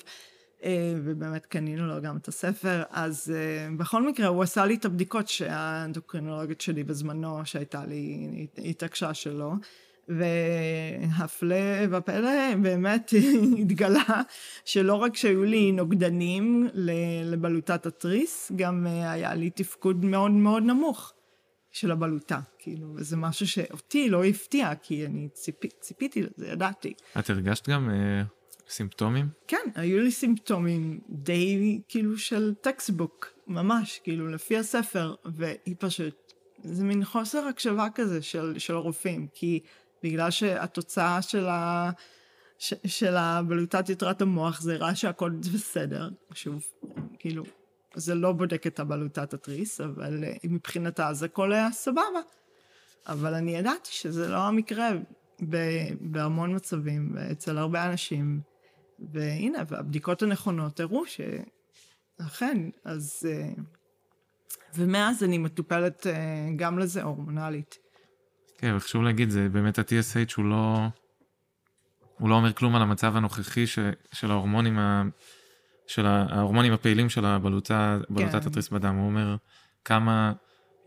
אה, ובאמת קנינו לו גם את הספר, אז אה, בכל מקרה הוא עשה לי את הבדיקות שהאנדוקרינולוגית שלי בזמנו, שהייתה לי, התעקשה שלא. והפלא ופלא באמת התגלה שלא רק שהיו לי נוגדנים לבלוטת התריס, גם אה, היה לי תפקוד מאוד מאוד נמוך של הבלוטה, כאילו, וזה משהו שאותי לא הפתיע, כי אני ציפ, ציפיתי לזה, ידעתי. את הרגשת גם אה, סימפטומים? כן, היו לי סימפטומים די כאילו של textbook, ממש, כאילו לפי הספר, והיא פשוט, זה מין חוסר הקשבה כזה של, של הרופאים, כי בגלל שהתוצאה של, ה, ש, של הבלוטת יתרת המוח זה הראה שהכל בסדר, שוב, כאילו, זה לא בודק את הבלוטת התריס, אבל אה, מבחינתה זה הכל היה סבבה. אבל אני ידעתי שזה לא המקרה ב- בהמון מצבים, אצל הרבה אנשים. והנה, והבדיקות הנכונות הראו שאכן, אז... אה, ומאז אני מטופלת אה, גם לזה הורמונלית. כן, אבל חשוב להגיד, זה באמת ה-TSH הוא לא... הוא לא אומר כלום על המצב הנוכחי ש, של ההורמונים, ה, של ההורמונים הפעילים של הבלוטה, בלוטת כן. התריס בדם. הוא אומר כמה...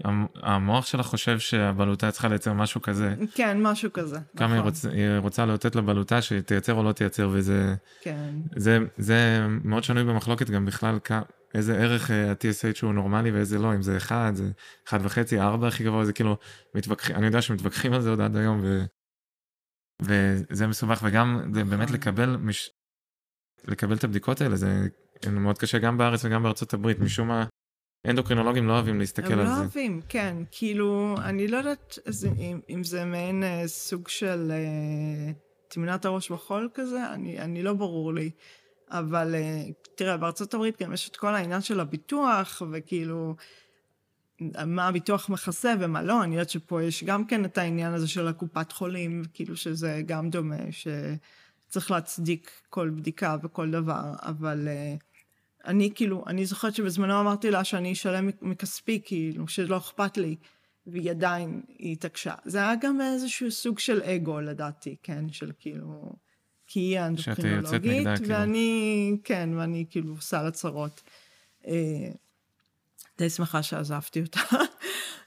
המ- המוח שלך חושב שהבלוטה צריכה לייצר משהו כזה, כן, משהו כזה. כמה היא, נכון. רוצ, היא רוצה לאותת לבלוטה שתייצר או לא תייצר, וזה כן, זה, זה מאוד שנוי במחלוקת גם בכלל כ, איזה ערך אה, ה-TSH הוא נורמלי ואיזה לא, אם זה 1, זה 1 וחצי, 4 הכי גבוה, זה כאילו, מתווכחים, אני יודע שמתווכחים על זה עוד עד היום, ו, וזה מסובך, וגם זה באמת נכון. לקבל, מש, לקבל את הבדיקות האלה, זה מאוד קשה גם בארץ וגם בארצות הברית, משום מה, אנדוקרינולוגים לא אוהבים להסתכל הם על לא זה. אוהבים, כן, כאילו, אני לא יודעת אם, אם זה מעין אה, סוג של אה, טמינת הראש בחול כזה, אני, אני לא ברור לי. אבל אה, תראה, בארצות הברית גם יש את כל העניין של הביטוח, וכאילו, מה הביטוח מכסה ומה לא, אני יודעת שפה יש גם כן את העניין הזה של הקופת חולים, כאילו שזה גם דומה, שצריך להצדיק כל בדיקה וכל דבר, אבל אה, אני כאילו, אני זוכרת שבזמנו אמרתי לה שאני אשלם מכספי, כאילו, שלא אכפת לי, והיא עדיין, היא התעקשה. זה היה גם איזשהו סוג של אגו, לדעתי, כן, של כאילו, כי היא האנדוקרינולוגית, כאילו. ואני, כן, ואני כאילו עושה לה צרות. אה, די שמחה שעזבתי אותה.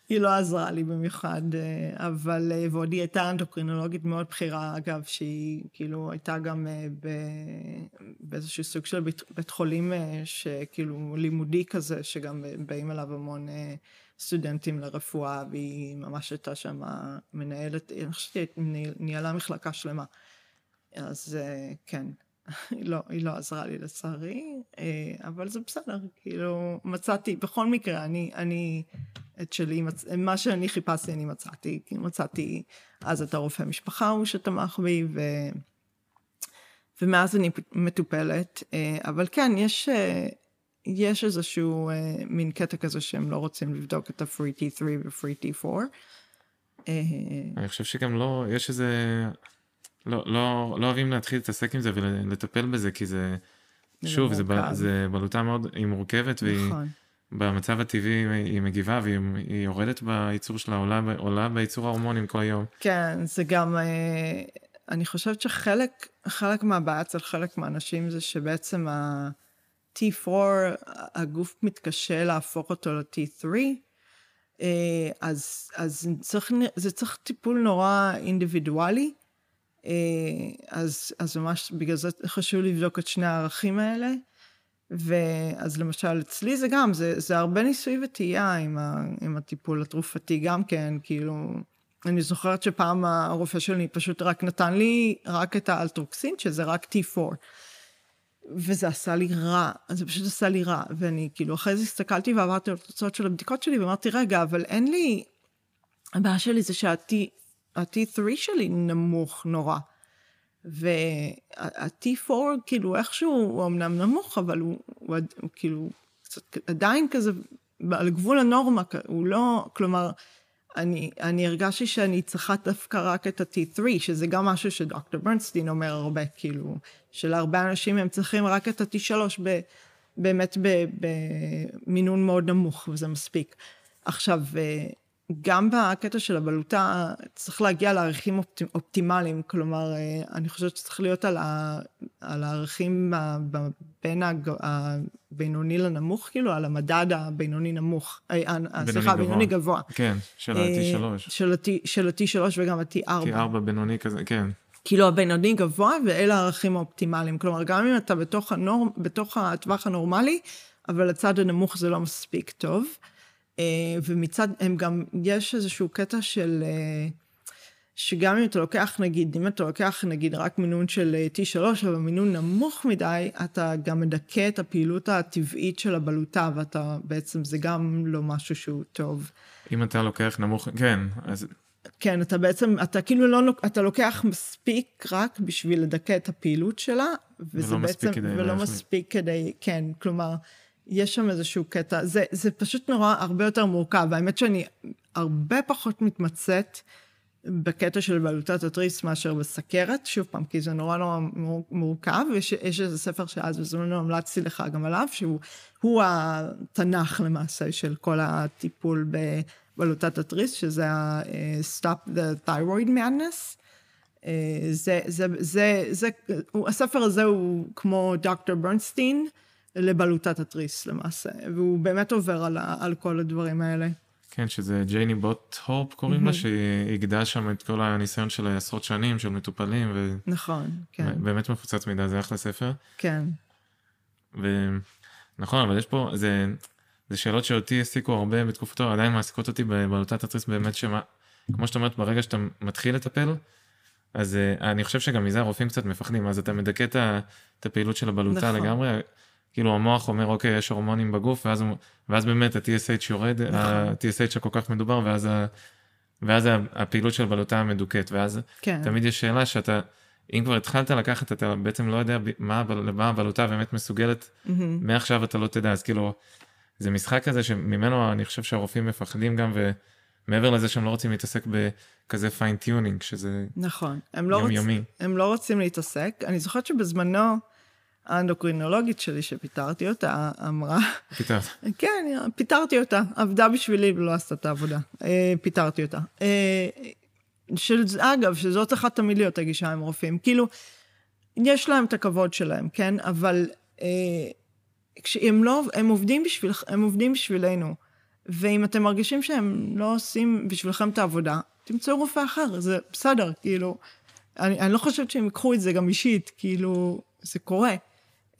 היא לא עזרה לי במיוחד, אה, אבל, אה, ועוד היא הייתה אנדוקרינולוגית מאוד בכירה, אגב, שהיא כאילו הייתה גם אה, ב- באיזשהו סוג של בית, בית חולים שכאילו לימודי כזה, שגם באים אליו המון סטודנטים לרפואה, והיא ממש הייתה שם מנהלת, אני חושבת שהיא ניהלה מחלקה שלמה. אז כן, לא, היא לא עזרה לי לצערי, אה, אבל זה בסדר, כאילו, מצאתי, בכל מקרה, אני, אני, את שלי. מה שאני חיפשתי אני מצאתי, כי מצאתי אז את הרופא משפחה הוא שתמך בי, ו... ומאז אני מטופלת, אה, אבל כן, יש, יש איזשהו מין קטע כזה שהם לא רוצים לבדוק את ה-free T3 ו-free T4. אני חושב שגם לא, יש איזה לא, לא, לא אוהבים להתחיל להתעסק עם זה ולטפל בזה, כי זה, שוב, זה, ב, זה בלוטה מאוד, היא מורכבת, והיא נכון. במצב הטבעי היא מגיבה, והיא יורדת בייצור שלה, עולה, עולה בייצור ההורמונים כל יום. כן, זה גם, אה, אני חושבת שחלק חלק מהבעיה אצל חלק מהאנשים זה שבעצם ה-T4, הגוף מתקשה להפוך אותו ל-T3, אה, אז, אז צריך, זה צריך טיפול נורא אינדיבידואלי. אה, אז, אז ממש בגלל זה חשוב לבדוק את שני הערכים האלה. ואז למשל אצלי זה גם, זה, זה הרבה ניסוי וטעייה עם, עם הטיפול התרופתי גם כן, כאילו, אני זוכרת שפעם הרופא שלי פשוט רק נתן לי רק את האלטרוקסין, שזה רק T4. וזה עשה לי רע, זה פשוט עשה לי רע, ואני כאילו אחרי זה הסתכלתי ועברתי על התוצאות של הבדיקות שלי ואמרתי, רגע, אבל אין לי, הבעיה שלי זה שה-T, ה-T3 שלי נמוך נורא. וה-T4 כאילו איכשהו הוא אמנם נמוך, אבל הוא, הוא, הוא כאילו קצת עדיין כזה על גבול הנורמה, הוא לא, כלומר, אני, אני הרגשתי שאני צריכה דווקא רק את ה-T3, שזה גם משהו שדוקטור ברנסטין אומר הרבה, כאילו, שלהרבה אנשים הם צריכים רק את ה-T3 ב, באמת במינון מאוד נמוך, וזה מספיק. עכשיו, גם בקטע של הבלוטה צריך להגיע לערכים אופט, אופטימליים, כלומר, אה, אני חושבת שצריך להיות על, ה, על הערכים בין הבינוני לנמוך, כאילו, על המדד הבינוני נמוך, אה, סליחה, הבינוני גבוה. כן, של ה-T3. של ה-T3 וגם ה-T4. T4 בינוני כזה, כן. כאילו הבינוני גבוה, ואלה הערכים האופטימליים. כלומר, גם אם אתה בתוך, הנור, בתוך הטווח הנורמלי, אבל הצד הנמוך זה לא מספיק טוב. אה, ומצד, הם גם, יש איזשהו קטע של, אה, שגם אם אתה לוקח, נגיד, אם אתה לוקח, נגיד, רק מינון של אה, T3, אבל מינון נמוך מדי, אתה גם מדכא את הפעילות הטבעית של הבלוטה, ואתה, בעצם, זה גם לא משהו שהוא טוב. אם אתה לוקח נמוך, כן, אז... כן, אתה בעצם, אתה כאילו לא, אתה לוקח מספיק רק בשביל לדכא את הפעילות שלה, וזה ולא בעצם, מספיק כדי... ולא מספיק כדי, כן, כלומר, יש שם איזשהו קטע, זה, זה פשוט נורא הרבה יותר מורכב. האמת שאני הרבה פחות מתמצאת בקטע של בלוטת התריס מאשר בסכרת, שוב פעם, כי זה נורא נורא מורכב, ויש איזה ספר שאז בזמנו המלצתי לך גם עליו, שהוא התנ"ך למעשה של כל הטיפול בבלוטת התריס, שזה ה-Stop the Thyroid Madness. זה, זה, זה, זה, הספר הזה הוא כמו דוקטור ברנסטין, לבלוטת התריס למעשה, והוא באמת עובר על, על כל הדברים האלה. כן, שזה ג'ייני בוט הופ קוראים mm-hmm. לה, שהיא הגדה שם את כל הניסיון של עשרות שנים של מטופלים. ו... נכון, כן. באמת מפוצץ מידע, זה אחלה ספר. כן. ו... נכון, אבל יש פה, זה, זה שאלות שאותי העסיקו הרבה בתקופתו, עדיין מעסיקות אותי בבלוטת התריס באמת שמה, כמו שאת אומרת, ברגע שאתה מתחיל לטפל, אז uh, אני חושב שגם מזה הרופאים קצת מפחדים, אז אתה מדכא את הפעילות של הבלוטה נכון. לגמרי, כאילו המוח אומר אוקיי יש הורמונים בגוף ואז, ואז באמת ה-TSH יורד, נכון. ה-TSH הכל כך מדובר ואז, ה, ואז הפעילות של בלוטה מדוכאת ואז כן. תמיד יש שאלה שאתה אם כבר התחלת לקחת אתה בעצם לא יודע מה, מה הבלוטה באמת מסוגלת mm-hmm. מעכשיו אתה לא תדע אז כאילו זה משחק כזה שממנו אני חושב שהרופאים מפחדים גם ומעבר לזה שהם לא רוצים להתעסק בכזה fine tuning שזה נכון הם לא, רוצ... הם לא רוצים להתעסק אני זוכרת שבזמנו. האנדוקרינולוגית שלי, שפיטרתי אותה, אמרה... פיטרת. כן, פיטרתי אותה. עבדה בשבילי ולא עשתה את העבודה. אה, פיטרתי אותה. אה, של, אגב, שזאת צריכה תמיד להיות הגישה עם רופאים. כאילו, יש להם את הכבוד שלהם, כן? אבל אה, כשהם לא, הם עובדים, בשביל, הם עובדים בשבילנו. ואם אתם מרגישים שהם לא עושים בשבילכם את העבודה, תמצאו רופא אחר, זה בסדר, כאילו. אני, אני לא חושבת שהם ייקחו את זה גם אישית, כאילו, זה קורה.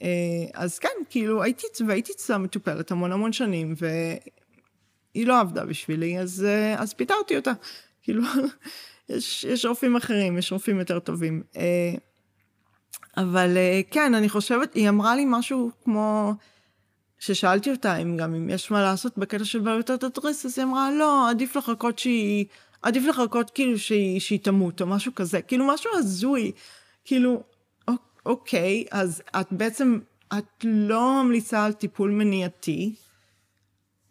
אה, אז כן, כאילו, הייתי, והייתי אצלה מטופלת המון המון שנים, והיא לא עבדה בשבילי, אז, אה, אז פיטרתי אותה. כאילו, יש, יש רופאים אחרים, יש רופאים יותר טובים. אה, אבל כן, אני חושבת, היא אמרה לי משהו כמו, ששאלתי אותה אם גם אם יש מה לעשות בקטע של בלוטת התריס, אז היא אמרה, לא, עדיף לחכות שהיא, עדיף לחכות כאילו שהיא, שהיא תמות, או משהו כזה, כאילו משהו הזוי, כאילו, אוקיי, אז את בעצם, את לא ממליצה על טיפול מניעתי,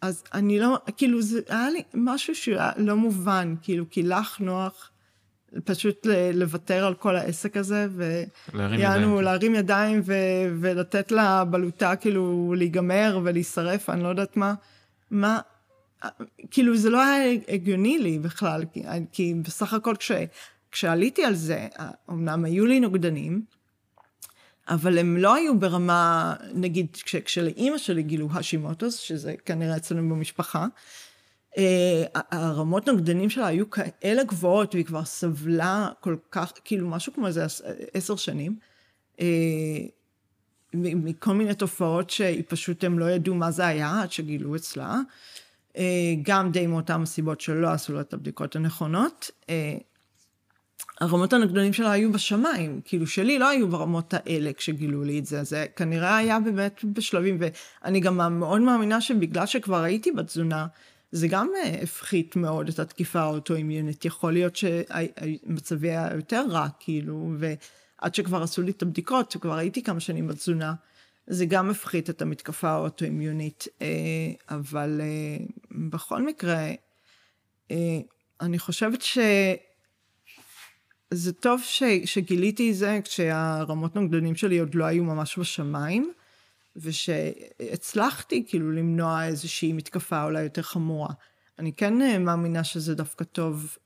אז אני לא, כאילו זה היה לי משהו שהיה לא מובן, כאילו, כי לך נוח פשוט לוותר על כל העסק הזה, ויענו, להרים ידיים ו, ולתת לה בלוטה כאילו להיגמר ולהישרף, אני לא יודעת מה, מה, כאילו זה לא היה הגיוני לי בכלל, כי, כי בסך הכל כש, כשעליתי על זה, אמנם היו לי נוגדנים, אבל הם לא היו ברמה, נגיד, כש, כשלאימא שלי גילו השימוטוס, שזה כנראה אצלנו במשפחה, אה, הרמות נוגדנים שלה היו כאלה גבוהות, והיא כבר סבלה כל כך, כאילו משהו כמו איזה עשר שנים, אה, מכל מיני תופעות שהיא פשוט, הם לא ידעו מה זה היה עד שגילו אצלה. אה, גם די מאותן הסיבות שלא עשו לה את הבדיקות הנכונות. הרמות הנוגדנים שלה היו בשמיים, כאילו שלי לא היו ברמות האלה כשגילו לי את זה, זה כנראה היה באמת בשלבים, ואני גם מאוד מאמינה שבגלל שכבר הייתי בתזונה, זה גם אה, הפחית מאוד את התקיפה האוטואימיונית. יכול להיות שמצבי היה יותר רע, כאילו, ועד שכבר עשו לי את הבדיקות, שכבר הייתי כמה שנים בתזונה, זה גם הפחית את המתקפה האוטואימיונית. אה, אבל אה, בכל מקרה, אני חושבת ש... זה טוב ש, שגיליתי זה כשהרמות נוגדנים שלי עוד לא היו ממש בשמיים, ושהצלחתי כאילו למנוע איזושהי מתקפה אולי יותר חמורה. אני כן אה, מאמינה שזה דווקא טוב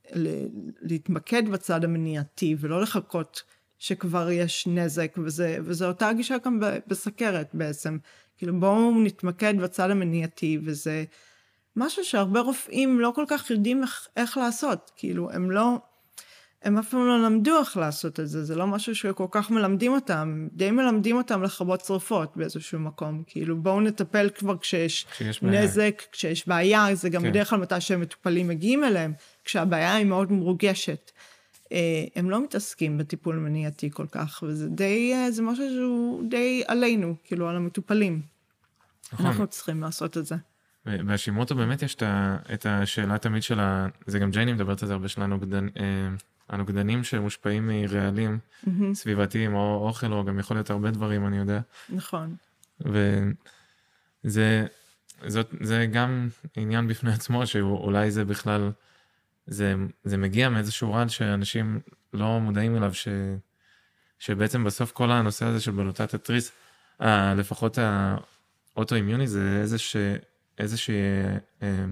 להתמקד בצד המניעתי ולא לחכות שכבר יש נזק, וזה, וזה אותה גישה גם בסכרת בעצם. כאילו בואו נתמקד בצד המניעתי, וזה משהו שהרבה רופאים לא כל כך יודעים איך, איך לעשות. כאילו, הם לא... הם אף פעם לא למדו איך לעשות את זה, זה לא משהו שכל כך מלמדים אותם, די מלמדים אותם לכבות שרפות באיזשהו מקום, כאילו בואו נטפל כבר כשיש, נזק, בעיה. כשיש בעיה, זה גם כן. בדרך כלל מתי שמטופלים מגיעים אליהם, כשהבעיה היא מאוד מרוגשת. אה, הם לא מתעסקים בטיפול מניעתי כל כך, וזה די, אה, זה משהו שהוא די עלינו, כאילו על המטופלים. נכון. אנחנו צריכים לעשות את זה. והשימוטו באמת יש את השאלה תמיד של ה... זה גם ג'ייני מדברת על זה הרבה שלנו, הנוגדנים שמושפעים מרעלים mm-hmm. סביבתיים או אוכל או גם יכול להיות הרבה דברים אני יודע. נכון. וזה זאת, זה גם עניין בפני עצמו שאולי זה בכלל זה, זה מגיע מאיזשהו רעל שאנשים לא מודעים אליו ש, שבעצם בסוף כל הנושא הזה של בלוטת התריס אה, לפחות האוטואימיוני זה איזושה, איזושהי אה,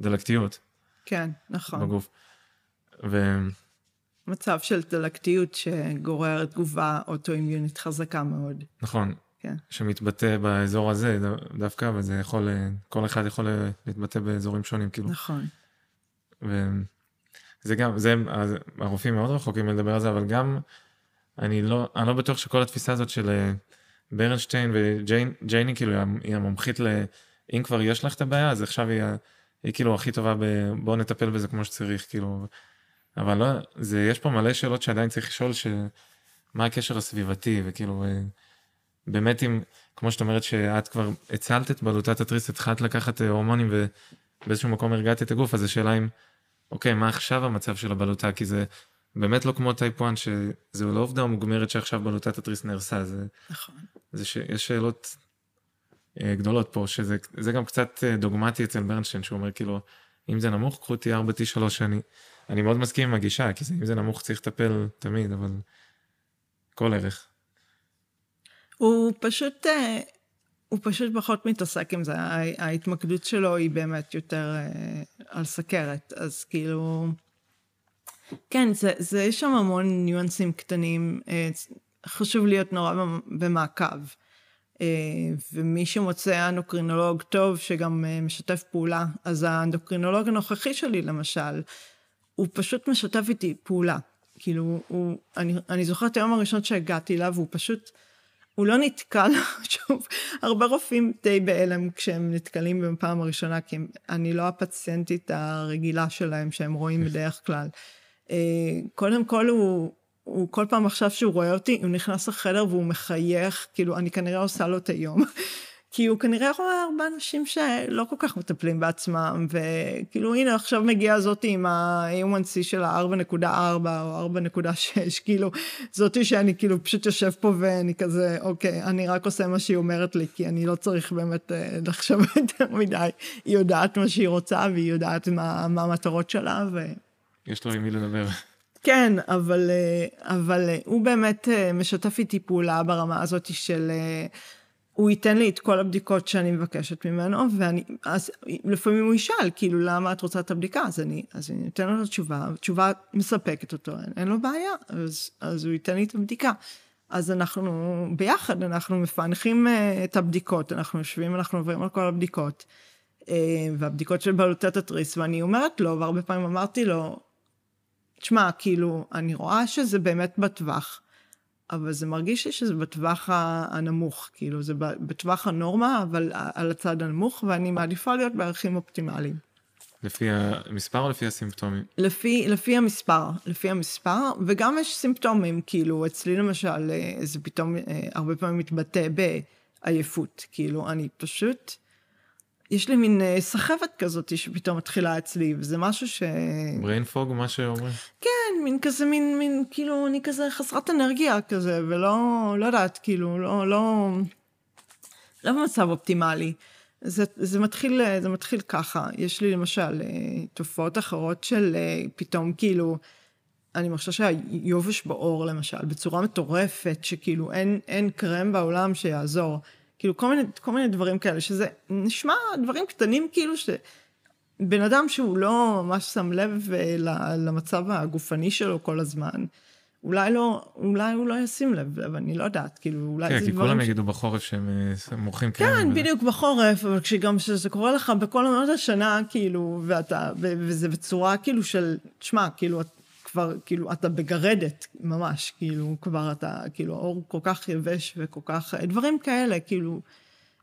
דלקתיות. כן נכון. בגוף. ו... מצב של דלקתיות שגורר תגובה אוטואימיונית חזקה מאוד. נכון. כן. שמתבטא באזור הזה דווקא, וזה יכול, כל אחד יכול להתבטא באזורים שונים, כאילו. נכון. וזה גם, זה, הרופאים מאוד רחוקים לדבר על זה, אבל גם, אני לא, אני לא בטוח שכל התפיסה הזאת של אה, ברנשטיין וג'ייני, כאילו, היא המומחית ל... אם כבר יש לך את הבעיה, אז עכשיו היא, היא כאילו הכי טובה ב... בואו נטפל בזה כמו שצריך, כאילו. אבל לא, זה, יש פה מלא שאלות שעדיין צריך לשאול, שמה הקשר הסביבתי, וכאילו, אה, באמת אם, כמו שאת אומרת שאת כבר הצלת את בלוטת התריס, התחלת לקחת אה, הורמונים ובאיזשהו מקום הרגעת את הגוף, אז השאלה אם, אוקיי, מה עכשיו המצב של הבלוטה? כי זה באמת לא כמו טייפ 1, שזו לא עובדה מוגמרת שעכשיו בלוטת התריס נהרסה, זה, נכון. זה ש, יש שאלות אה, גדולות פה, שזה גם קצת דוגמטי אצל ברנשטיין, שהוא אומר כאילו, אם זה נמוך, קחו T4T3 שאני... אני מאוד מסכים עם הגישה, כי אם זה נמוך צריך לטפל תמיד, אבל כל ערך. הוא פשוט, אה, הוא פשוט פחות מתעסק עם זה, ההתמקדות שלו היא באמת יותר אה, על סכרת, אז כאילו, כן, זה, זה יש שם המון ניואנסים קטנים, אה, חשוב להיות נורא במעקב. ומי שמוצא אנדוקרינולוג טוב שגם משתף פעולה, אז האנדוקרינולוג הנוכחי שלי למשל, הוא פשוט משתף איתי פעולה. כאילו, הוא, אני, אני זוכרת את היום הראשון שהגעתי אליו, הוא פשוט, הוא לא נתקל, שוב, הרבה רופאים די בהלם כשהם נתקלים בפעם הראשונה, כי הם, אני לא הפציינטית הרגילה שלהם שהם רואים בדרך כלל. אה, קודם כל הוא, הוא כל פעם עכשיו שהוא רואה אותי, הוא נכנס לחדר והוא מחייך, כאילו, אני כנראה עושה לו את היום. כי הוא כנראה רואה הרבה אנשים שלא כל כך מטפלים בעצמם, וכאילו הנה עכשיו מגיעה זאתי עם ה-A1C של ה-4.4 או 4.6, כאילו זאתי שאני כאילו פשוט יושב פה ואני כזה, אוקיי, אני רק עושה מה שהיא אומרת לי, כי אני לא צריך באמת אה, לחשוב יותר מדי. היא יודעת מה שהיא רוצה והיא יודעת מה, מה המטרות שלה. ו... יש לו עם מי לדבר. כן, אבל, אה, אבל אה, הוא באמת משתף איתי פעולה ברמה הזאת של... הוא ייתן לי את כל הבדיקות שאני מבקשת ממנו, ואני, אז לפעמים הוא ישאל, כאילו, למה את רוצה את הבדיקה? אז אני, אז אני אתן לו תשובה, תשובה מספקת אותו, אין, אין לו בעיה, אז, אז הוא ייתן לי את הבדיקה. אז אנחנו, ביחד, אנחנו מפענחים uh, את הבדיקות, אנחנו יושבים, אנחנו עוברים על כל הבדיקות, uh, והבדיקות של בלוטת התריס, ואני אומרת לו, והרבה פעמים אמרתי לו, תשמע, כאילו, אני רואה שזה באמת בטווח. אבל זה מרגיש לי שזה בטווח הנמוך, כאילו זה בטווח הנורמה, אבל על הצד הנמוך, ואני מעדיפה להיות בערכים אופטימליים. לפי המספר או לפי הסימפטומים? לפי, לפי המספר, לפי המספר, וגם יש סימפטומים, כאילו אצלי למשל, אה, זה פתאום אה, הרבה פעמים מתבטא בעייפות, כאילו אני פשוט... יש לי מין אה, סחבת כזאת שפתאום מתחילה אצלי, וזה משהו ש... brain fog, מה שאומרים? כן, מין כזה, מין, מין, כאילו, אני כזה חסרת אנרגיה כזה, ולא, לא יודעת, כאילו, לא, לא, לא במצב אופטימלי. זה, זה מתחיל, זה מתחיל ככה. יש לי למשל אה, תופעות אחרות של אה, פתאום כאילו, אני מרגישה שהיובש בעור למשל, בצורה מטורפת, שכאילו אין, אין קרם בעולם שיעזור. כאילו כל מיני, כל מיני דברים כאלה, שזה נשמע דברים קטנים כאילו שבן אדם שהוא לא ממש שם לב אה, למצב הגופני שלו כל הזמן, אולי לא, אולי הוא לא ישים לב, אבל אני לא יודעת, כאילו אולי כן, זה כי דברים... כולם ש... יגידו בחורף שהם אה, מורחים כן, כן בדיוק בחורף, אבל כשגם שזה קורה לך בכל עונות השנה, כאילו, ואתה, וזה בצורה כאילו של, תשמע, כאילו, כבר, כאילו, אתה בגרדת, ממש, כאילו, כבר אתה, כאילו, האור כל כך יבש וכל כך, דברים כאלה, כאילו.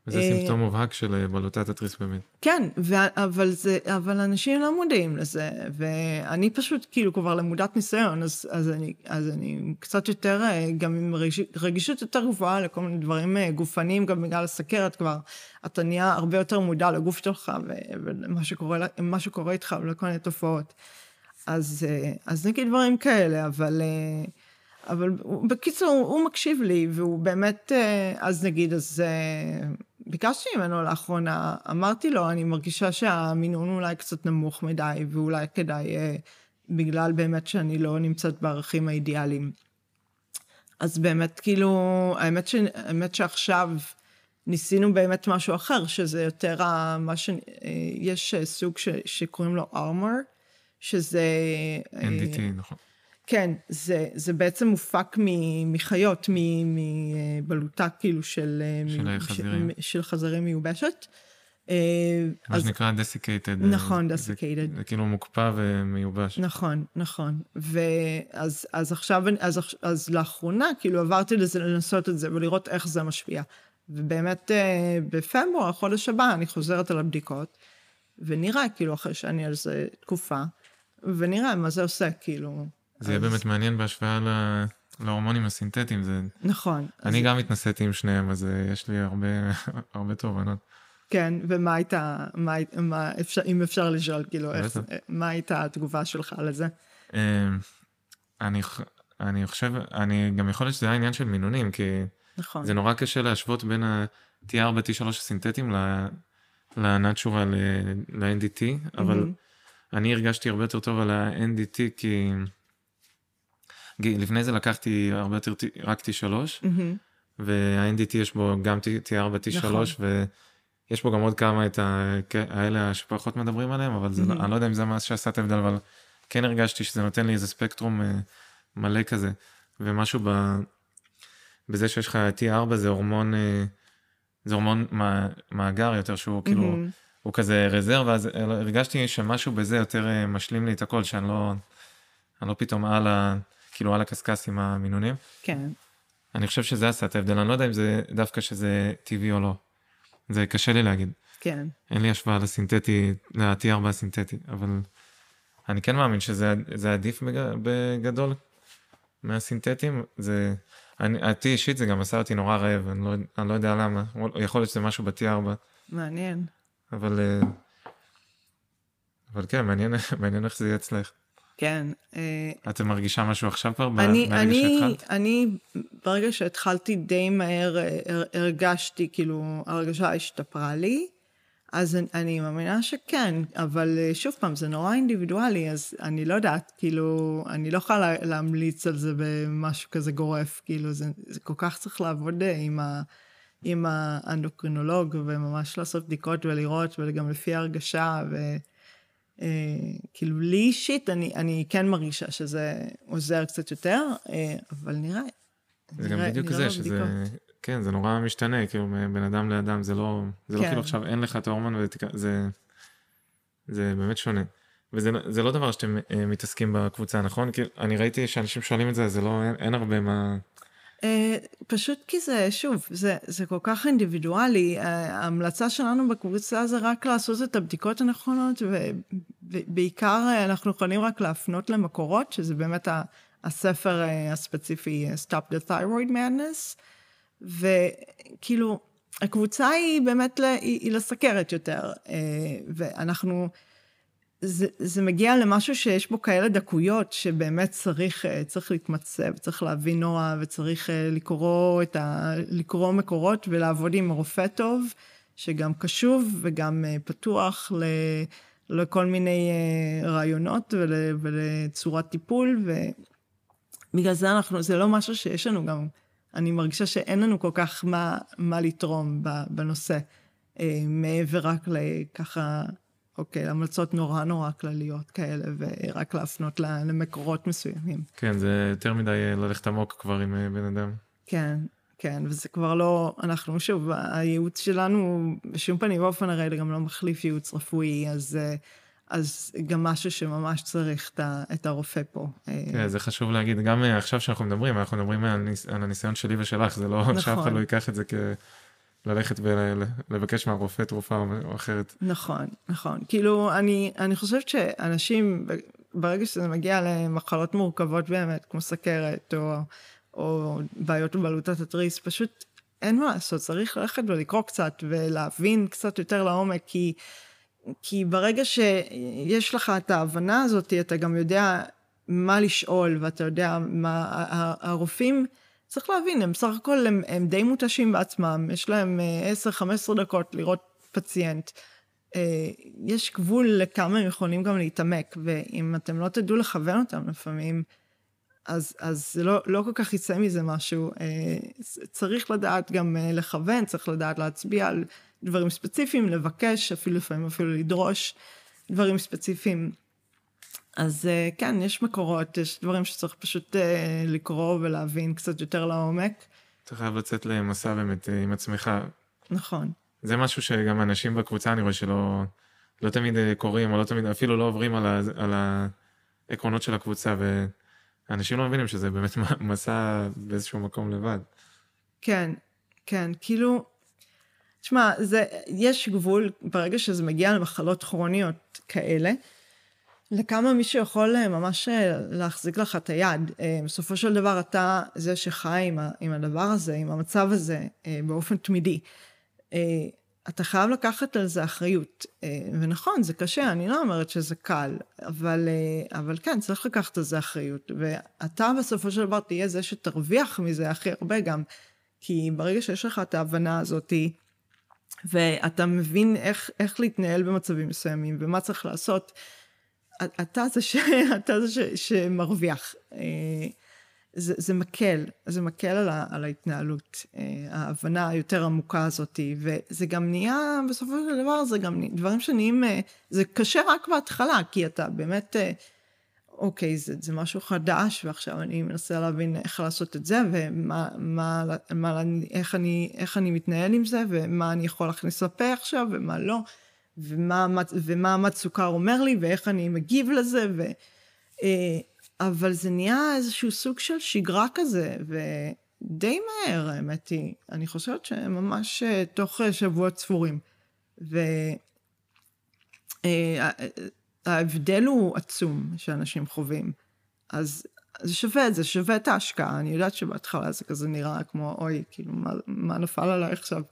וזה אה, סימפטום מובהק של אה, בלוטת התריס באמת. כן, ו- אבל זה, אבל אנשים לא מודעים לזה, ואני פשוט כאילו כבר למודת ניסיון, אז, אז, אני, אז אני קצת יותר, אה, גם עם רגישות יותר גבוהה לכל מיני דברים גופניים, גם בגלל הסכרת כבר, אתה נהיה הרבה יותר מודע לגוף שלך ולמה שקורה, שקורה איתך ולכל מיני תופעות. אז, אה, אז נגיד דברים כאלה, אבל, אה, אבל בקיצור, הוא מקשיב לי, והוא באמת, אה, אז נגיד, אז ביקשתי ממנו לאחרונה, אמרתי לו, אני מרגישה שהמינון אולי קצת נמוך מדי, ואולי כדאי, בגלל באמת שאני לא נמצאת בערכים האידיאליים. אז באמת, כאילו, האמת, ש, האמת שעכשיו ניסינו באמת משהו אחר, שזה יותר מה ש... יש סוג ש, שקוראים לו armor, שזה... NDT, אה, נכון. כן, זה, זה בעצם מופק מחיות, מבלוטה כאילו של... אה, של חזירים. של, של חזירים מיובשת. אה, מה אז, שנקרא desiccated. נכון, desiccated. זה, זה כאילו מוקפא ומיובש. נכון, נכון. ואז אז עכשיו, אז, אז לאחרונה כאילו עברתי לזה לנסות את זה ולראות איך זה משפיע. ובאמת בפברואר, החודש הבא, אני חוזרת על הבדיקות, ונראה כאילו אחרי שאני על זה תקופה, ונראה מה זה עושה, כאילו. זה יהיה אז... באמת מעניין בהשוואה ל... להורמונים הסינתטיים. זה... נכון. אני אז... גם התנסיתי עם שניהם, אז אה, יש לי הרבה, הרבה תובנות. כן, ומה הייתה, מה, מה אפשר, אם אפשר לשאול, כאילו, איך, מה הייתה התגובה שלך לזה? אמ, אני, אני חושב, אני גם יכול להיות שזה היה עניין של מינונים, כי נכון. זה נורא קשה להשוות בין ה-T4, T3 הסינתטיים ל-Natural, ל-NDT, אבל mm-hmm. אני הרגשתי הרבה יותר טוב על ה-NDT כי לפני זה לקחתי הרבה יותר רק T3 mm-hmm. וה-NDT יש בו גם T4, T3 נכון. ויש בו גם עוד כמה את האלה שפחות מדברים עליהם אבל זה, mm-hmm. אני לא יודע אם זה מה שעשה את ההבדל אבל כן הרגשתי שזה נותן לי איזה ספקטרום אה, מלא כזה ומשהו ב... בזה שיש לך T4 זה הורמון אה, זה הורמון מאגר יותר שהוא כאילו. הוא כזה רזרבה, אז הרגשתי שמשהו בזה יותר אה, משלים לי את הכל, שאני לא, אני לא פתאום על ה... כאילו על הקשקש עם המינונים. כן. אני חושב שזה עשה את ההבדל, אני לא יודע אם זה דווקא שזה טבעי או לא. זה קשה לי להגיד. כן. אין לי השוואה לסינתטי, ל-T4 הסינתטי, אבל אני כן מאמין שזה עדיף בגדול. מהסינתטיים, זה, אני, אותי אישית זה גם עשה אותי נורא רעב, אני לא, אני לא יודע למה, יכול להיות שזה משהו ב-T4. מעניין. אבל, אה, אבל כן, מעניין, מעניין איך זה יהיה אצלך. כן. אה, את מרגישה משהו עכשיו כבר, אני, ברגע אני, שהתחלת? אני, ברגע שהתחלתי די מהר, אה, הרגשתי, כאילו, הרגשה השתפרה לי. אז אני מאמינה שכן, אבל שוב פעם, זה נורא אינדיבידואלי, אז אני לא יודעת, כאילו, אני לא יכולה להמליץ על זה במשהו כזה גורף, כאילו, זה, זה כל כך צריך לעבוד עם, ה, עם האנדוקרינולוג, וממש לעשות בדיקות ולראות, וגם לפי הרגשה, וכאילו, לי אישית, אני, אני כן מרגישה שזה עוזר קצת יותר, אבל נראה. זה נראה, גם בדיוק זה, שזה... כן, זה נורא משתנה, כאילו, בין אדם לאדם, זה לא, זה לא כן. לא כאילו עכשיו אין לך את ההורמון, זה, זה באמת שונה. וזה לא דבר שאתם uh, מתעסקים בקבוצה, נכון? כי אני ראיתי שאנשים שואלים את זה, זה לא, אין, אין הרבה מה... Uh, פשוט כי זה, שוב, זה, זה כל כך אינדיבידואלי. Uh, ההמלצה שלנו בקבוצה זה רק לעשות את הבדיקות הנכונות, ובעיקר uh, אנחנו יכולים רק להפנות למקורות, שזה באמת הספר הספציפי Stop the Thyroid Madness. וכאילו, הקבוצה היא באמת, היא, היא לסכרת יותר, אה, ואנחנו, זה, זה מגיע למשהו שיש בו כאלה דקויות, שבאמת צריך, אה, צריך להתמצב, צריך להבין נורא, וצריך אה, לקרוא, ה, לקרוא מקורות ולעבוד עם רופא טוב, שגם קשוב וגם פתוח ל... לכל מיני רעיונות ול, ולצורת טיפול, ובגלל זה אנחנו, זה לא משהו שיש לנו גם אני מרגישה שאין לנו כל כך מה, מה לתרום בנושא, אה, מעבר רק לככה, אוקיי, המלצות נורא נורא כלליות כאלה, ורק להפנות למקורות מסוימים. כן, זה יותר מדי אה, ללכת עמוק כבר עם אה, בן אדם. כן, כן, וזה כבר לא, אנחנו שוב, הייעוץ שלנו בשום פנים ואופן הרי גם לא מחליף ייעוץ רפואי, אז... אז גם משהו שממש צריך את הרופא פה. כן, זה חשוב להגיד, גם אה, עכשיו שאנחנו מדברים, אנחנו מדברים על, ניס, על הניסיון שלי ושלך, זה לא נכון. שאף אחד לא ייקח את זה כללכת ולבקש מהרופא תרופה או אחרת. נכון, נכון. כאילו, אני, אני חושבת שאנשים, ברגע שזה מגיע למחלות מורכבות באמת, כמו סכרת או, או בעיות בבלוטת התריס, פשוט אין מה לעשות, צריך ללכת ולקרוא קצת ולהבין קצת יותר לעומק, כי... כי ברגע שיש לך את ההבנה הזאת, אתה גם יודע מה לשאול, ואתה יודע מה... הרופאים, צריך להבין, הם בסך הכל, הם, הם די מותשים בעצמם, יש להם 10-15 אה, דקות לראות פציינט. אה, יש גבול לכמה הם יכולים גם להתעמק, ואם אתם לא תדעו לכוון אותם לפעמים, אז, אז לא, לא כל כך יצא מזה משהו. אה, צריך לדעת גם לכוון, צריך לדעת להצביע על דברים ספציפיים, לבקש, אפילו לפעמים אפילו לדרוש דברים ספציפיים. אז אה, כן, יש מקורות, יש דברים שצריך פשוט אה, לקרוא ולהבין קצת יותר לעומק. אתה חייב לצאת למסע באמת אה, עם עצמך. נכון. זה משהו שגם אנשים בקבוצה, אני רואה שלא לא תמיד קוראים, או לא תמיד, אפילו לא עוברים על, ה, על העקרונות של הקבוצה, ואנשים לא מבינים שזה באמת מסע באיזשהו מקום לבד. כן, כן, כאילו, תשמע, יש גבול, ברגע שזה מגיע למחלות כרוניות כאלה, לכמה מישהו יכול אה, ממש אה, להחזיק לך את היד. אה, בסופו של דבר אתה זה שחי עם, עם הדבר הזה, עם המצב הזה, באופן תמידי. אתה חייב לקחת על זה אחריות. ונכון, זה קשה, אני לא אומרת שזה קל, אבל, אבל כן, צריך לקחת על זה אחריות. ואתה בסופו של דבר תהיה זה שתרוויח מזה הכי הרבה גם. כי ברגע שיש לך את ההבנה הזאתי, ואתה מבין איך, איך להתנהל במצבים מסוימים ומה צריך לעשות, אתה זה, ש, אתה זה ש, שמרוויח. אה, זה, זה מקל, זה מקל על, ה, על ההתנהלות, אה, ההבנה היותר עמוקה הזאת, וזה גם נהיה, בסופו של דבר, זה גם דברים שנהיים, אה, זה קשה רק בהתחלה, כי אתה באמת אוקיי, זה, זה משהו חדש, ועכשיו אני מנסה להבין איך לעשות את זה, ומה, מה, מה, איך, אני, איך אני מתנהל עם זה, ומה אני יכול להכניס לפה עכשיו, ומה לא, ומה, ומה סוכר אומר לי, ואיך אני מגיב לזה, ו... אה, אבל זה נהיה איזשהו סוג של שגרה כזה, ודי מהר, האמת היא. אני חושבת שממש אה, תוך אה, שבועות ספורים. ו... ההבדל הוא עצום שאנשים חווים. אז זה שווה את זה, שווה את ההשקעה. אני יודעת שבהתחלה זה כזה נראה כמו, אוי, כאילו, מה, מה נפל עליי עכשיו?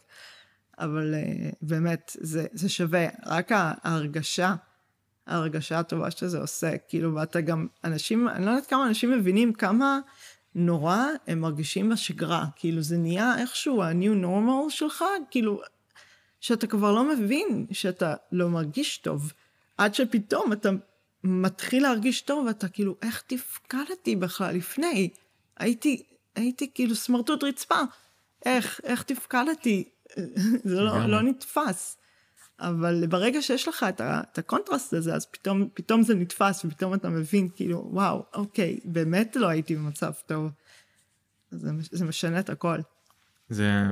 אבל uh, באמת, זה, זה שווה. רק ההרגשה, ההרגשה הטובה שזה עושה, כאילו, ואתה גם, אנשים, אני לא יודעת כמה אנשים מבינים כמה נורא הם מרגישים בשגרה. כאילו, זה נהיה איכשהו ה-new normal שלך, כאילו, שאתה כבר לא מבין שאתה לא מרגיש טוב, עד שפתאום אתה מתחיל להרגיש טוב, ואתה כאילו, איך תפקדתי בכלל לפני? הייתי, הייתי כאילו סמרטוט רצפה. איך, איך תפקדתי? זה לא, לא נתפס. אבל ברגע שיש לך את, ה, את הקונטרסט הזה, אז פתאום, פתאום זה נתפס, ופתאום אתה מבין, כאילו, וואו, אוקיי, באמת לא הייתי במצב טוב. זה, זה משנה את הכל. זה,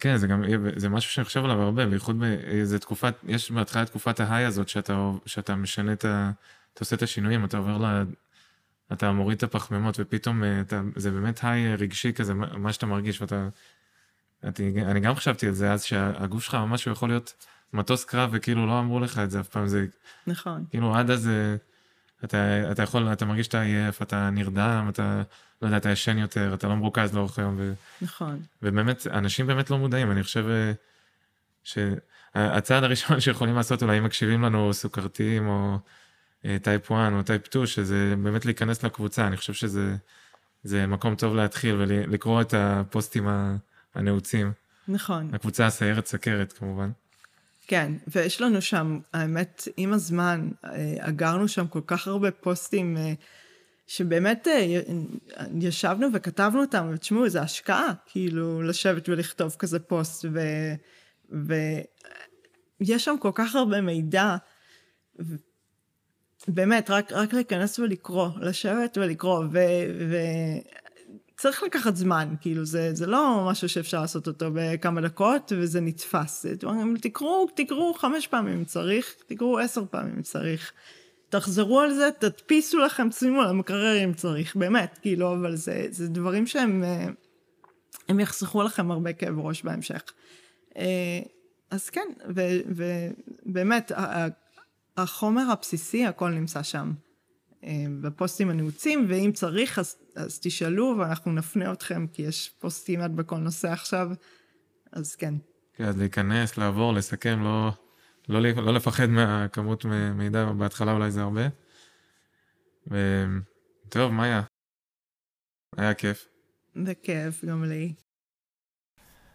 כן, זה גם, זה משהו שאני חושב עליו הרבה, בייחוד באיזה תקופת, יש בהתחלה תקופת ההיי הזאת, שאתה, שאתה משנה את ה... אתה עושה את השינויים, אתה עובר ל... אתה מוריד את הפחמימות, ופתאום אתה, זה באמת היי רגשי כזה, מה שאתה מרגיש, ואתה... אני, אני גם חשבתי על זה אז, שהגוף שלך ממש יכול להיות מטוס קרב, וכאילו לא אמרו לך את זה אף פעם, זה... נכון. כאילו עד אז אתה, אתה יכול, אתה מרגיש שאתה עייף, אתה נרדם, אתה, לא יודע, אתה ישן יותר, אתה לא מרוכז לאורך היום. ו... נכון. ובאמת, אנשים באמת לא מודעים, אני חושב שהצעד הראשון שיכולים לעשות, אולי אם מקשיבים לנו סוכרתיים או type 1 או type 2, שזה באמת להיכנס לקבוצה, אני חושב שזה מקום טוב להתחיל ולקרוא את הפוסטים הנעוצים. נכון. הקבוצה הסיירת סכרת כמובן. כן, ויש לנו שם, האמת, עם הזמן, אה, אגרנו שם כל כך הרבה פוסטים, אה, שבאמת אה, ישבנו וכתבנו אותם, ותשמעו, זו השקעה, כאילו, לשבת ולכתוב כזה פוסט, ויש שם כל כך הרבה מידע, באמת, רק, רק להיכנס ולקרוא, לשבת ולקרוא, ו... צריך לקחת זמן, כאילו, זה, זה לא משהו שאפשר לעשות אותו בכמה דקות, וזה נתפס. תקראו, תקראו חמש פעמים אם צריך, תקראו עשר פעמים אם צריך. תחזרו על זה, תדפיסו לכם, שימו על המקרר אם צריך, באמת, כאילו, אבל זה, זה דברים שהם, אה, הם יחסכו לכם הרבה כאב ראש בהמשך. אה, אז כן, ובאמת, החומר הבסיסי, הכל נמצא שם. אה, בפוסטים הנעוצים, ואם צריך אז, אז תשאלו ואנחנו נפנה אתכם, כי יש פוסטים עד בכל נושא עכשיו, אז כן. כן, אז להיכנס, לעבור, לסכם, לא, לא, לא לפחד מהכמות מידע, בהתחלה אולי זה הרבה. וטוב, מאיה, היה כיף. זה כיף, גם לי.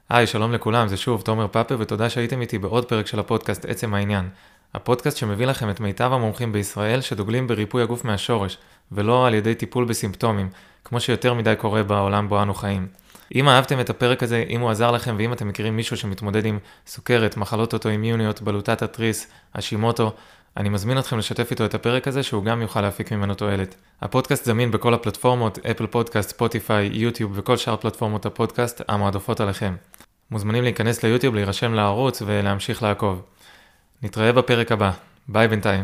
היי, שלום לכולם, זה שוב תומר פאפה, ותודה שהייתם איתי בעוד פרק של הפודקאסט עצם העניין. הפודקאסט שמביא לכם את מיטב המומחים בישראל שדוגלים בריפוי הגוף מהשורש, ולא על ידי טיפול בסימפטומים, כמו שיותר מדי קורה בעולם בו אנו חיים. אם אהבתם את הפרק הזה, אם הוא עזר לכם ואם אתם מכירים מישהו שמתמודד עם סוכרת, מחלות אוטואימיוניות, בלוטת התריס, השימוטו, אני מזמין אתכם לשתף איתו את הפרק הזה שהוא גם יוכל להפיק ממנו תועלת. הפודקאסט זמין בכל הפלטפורמות, אפל פודקאסט, ספוטיפיי, יוטיוב וכל שאר פלטפורמות הפודקאסט המועדפות עליכם. מוזמנים להיכנס ליוטיוב, להירשם לערוץ ולהמשיך לעקוב. נתראה בפרק הבא. ביי בינתיים.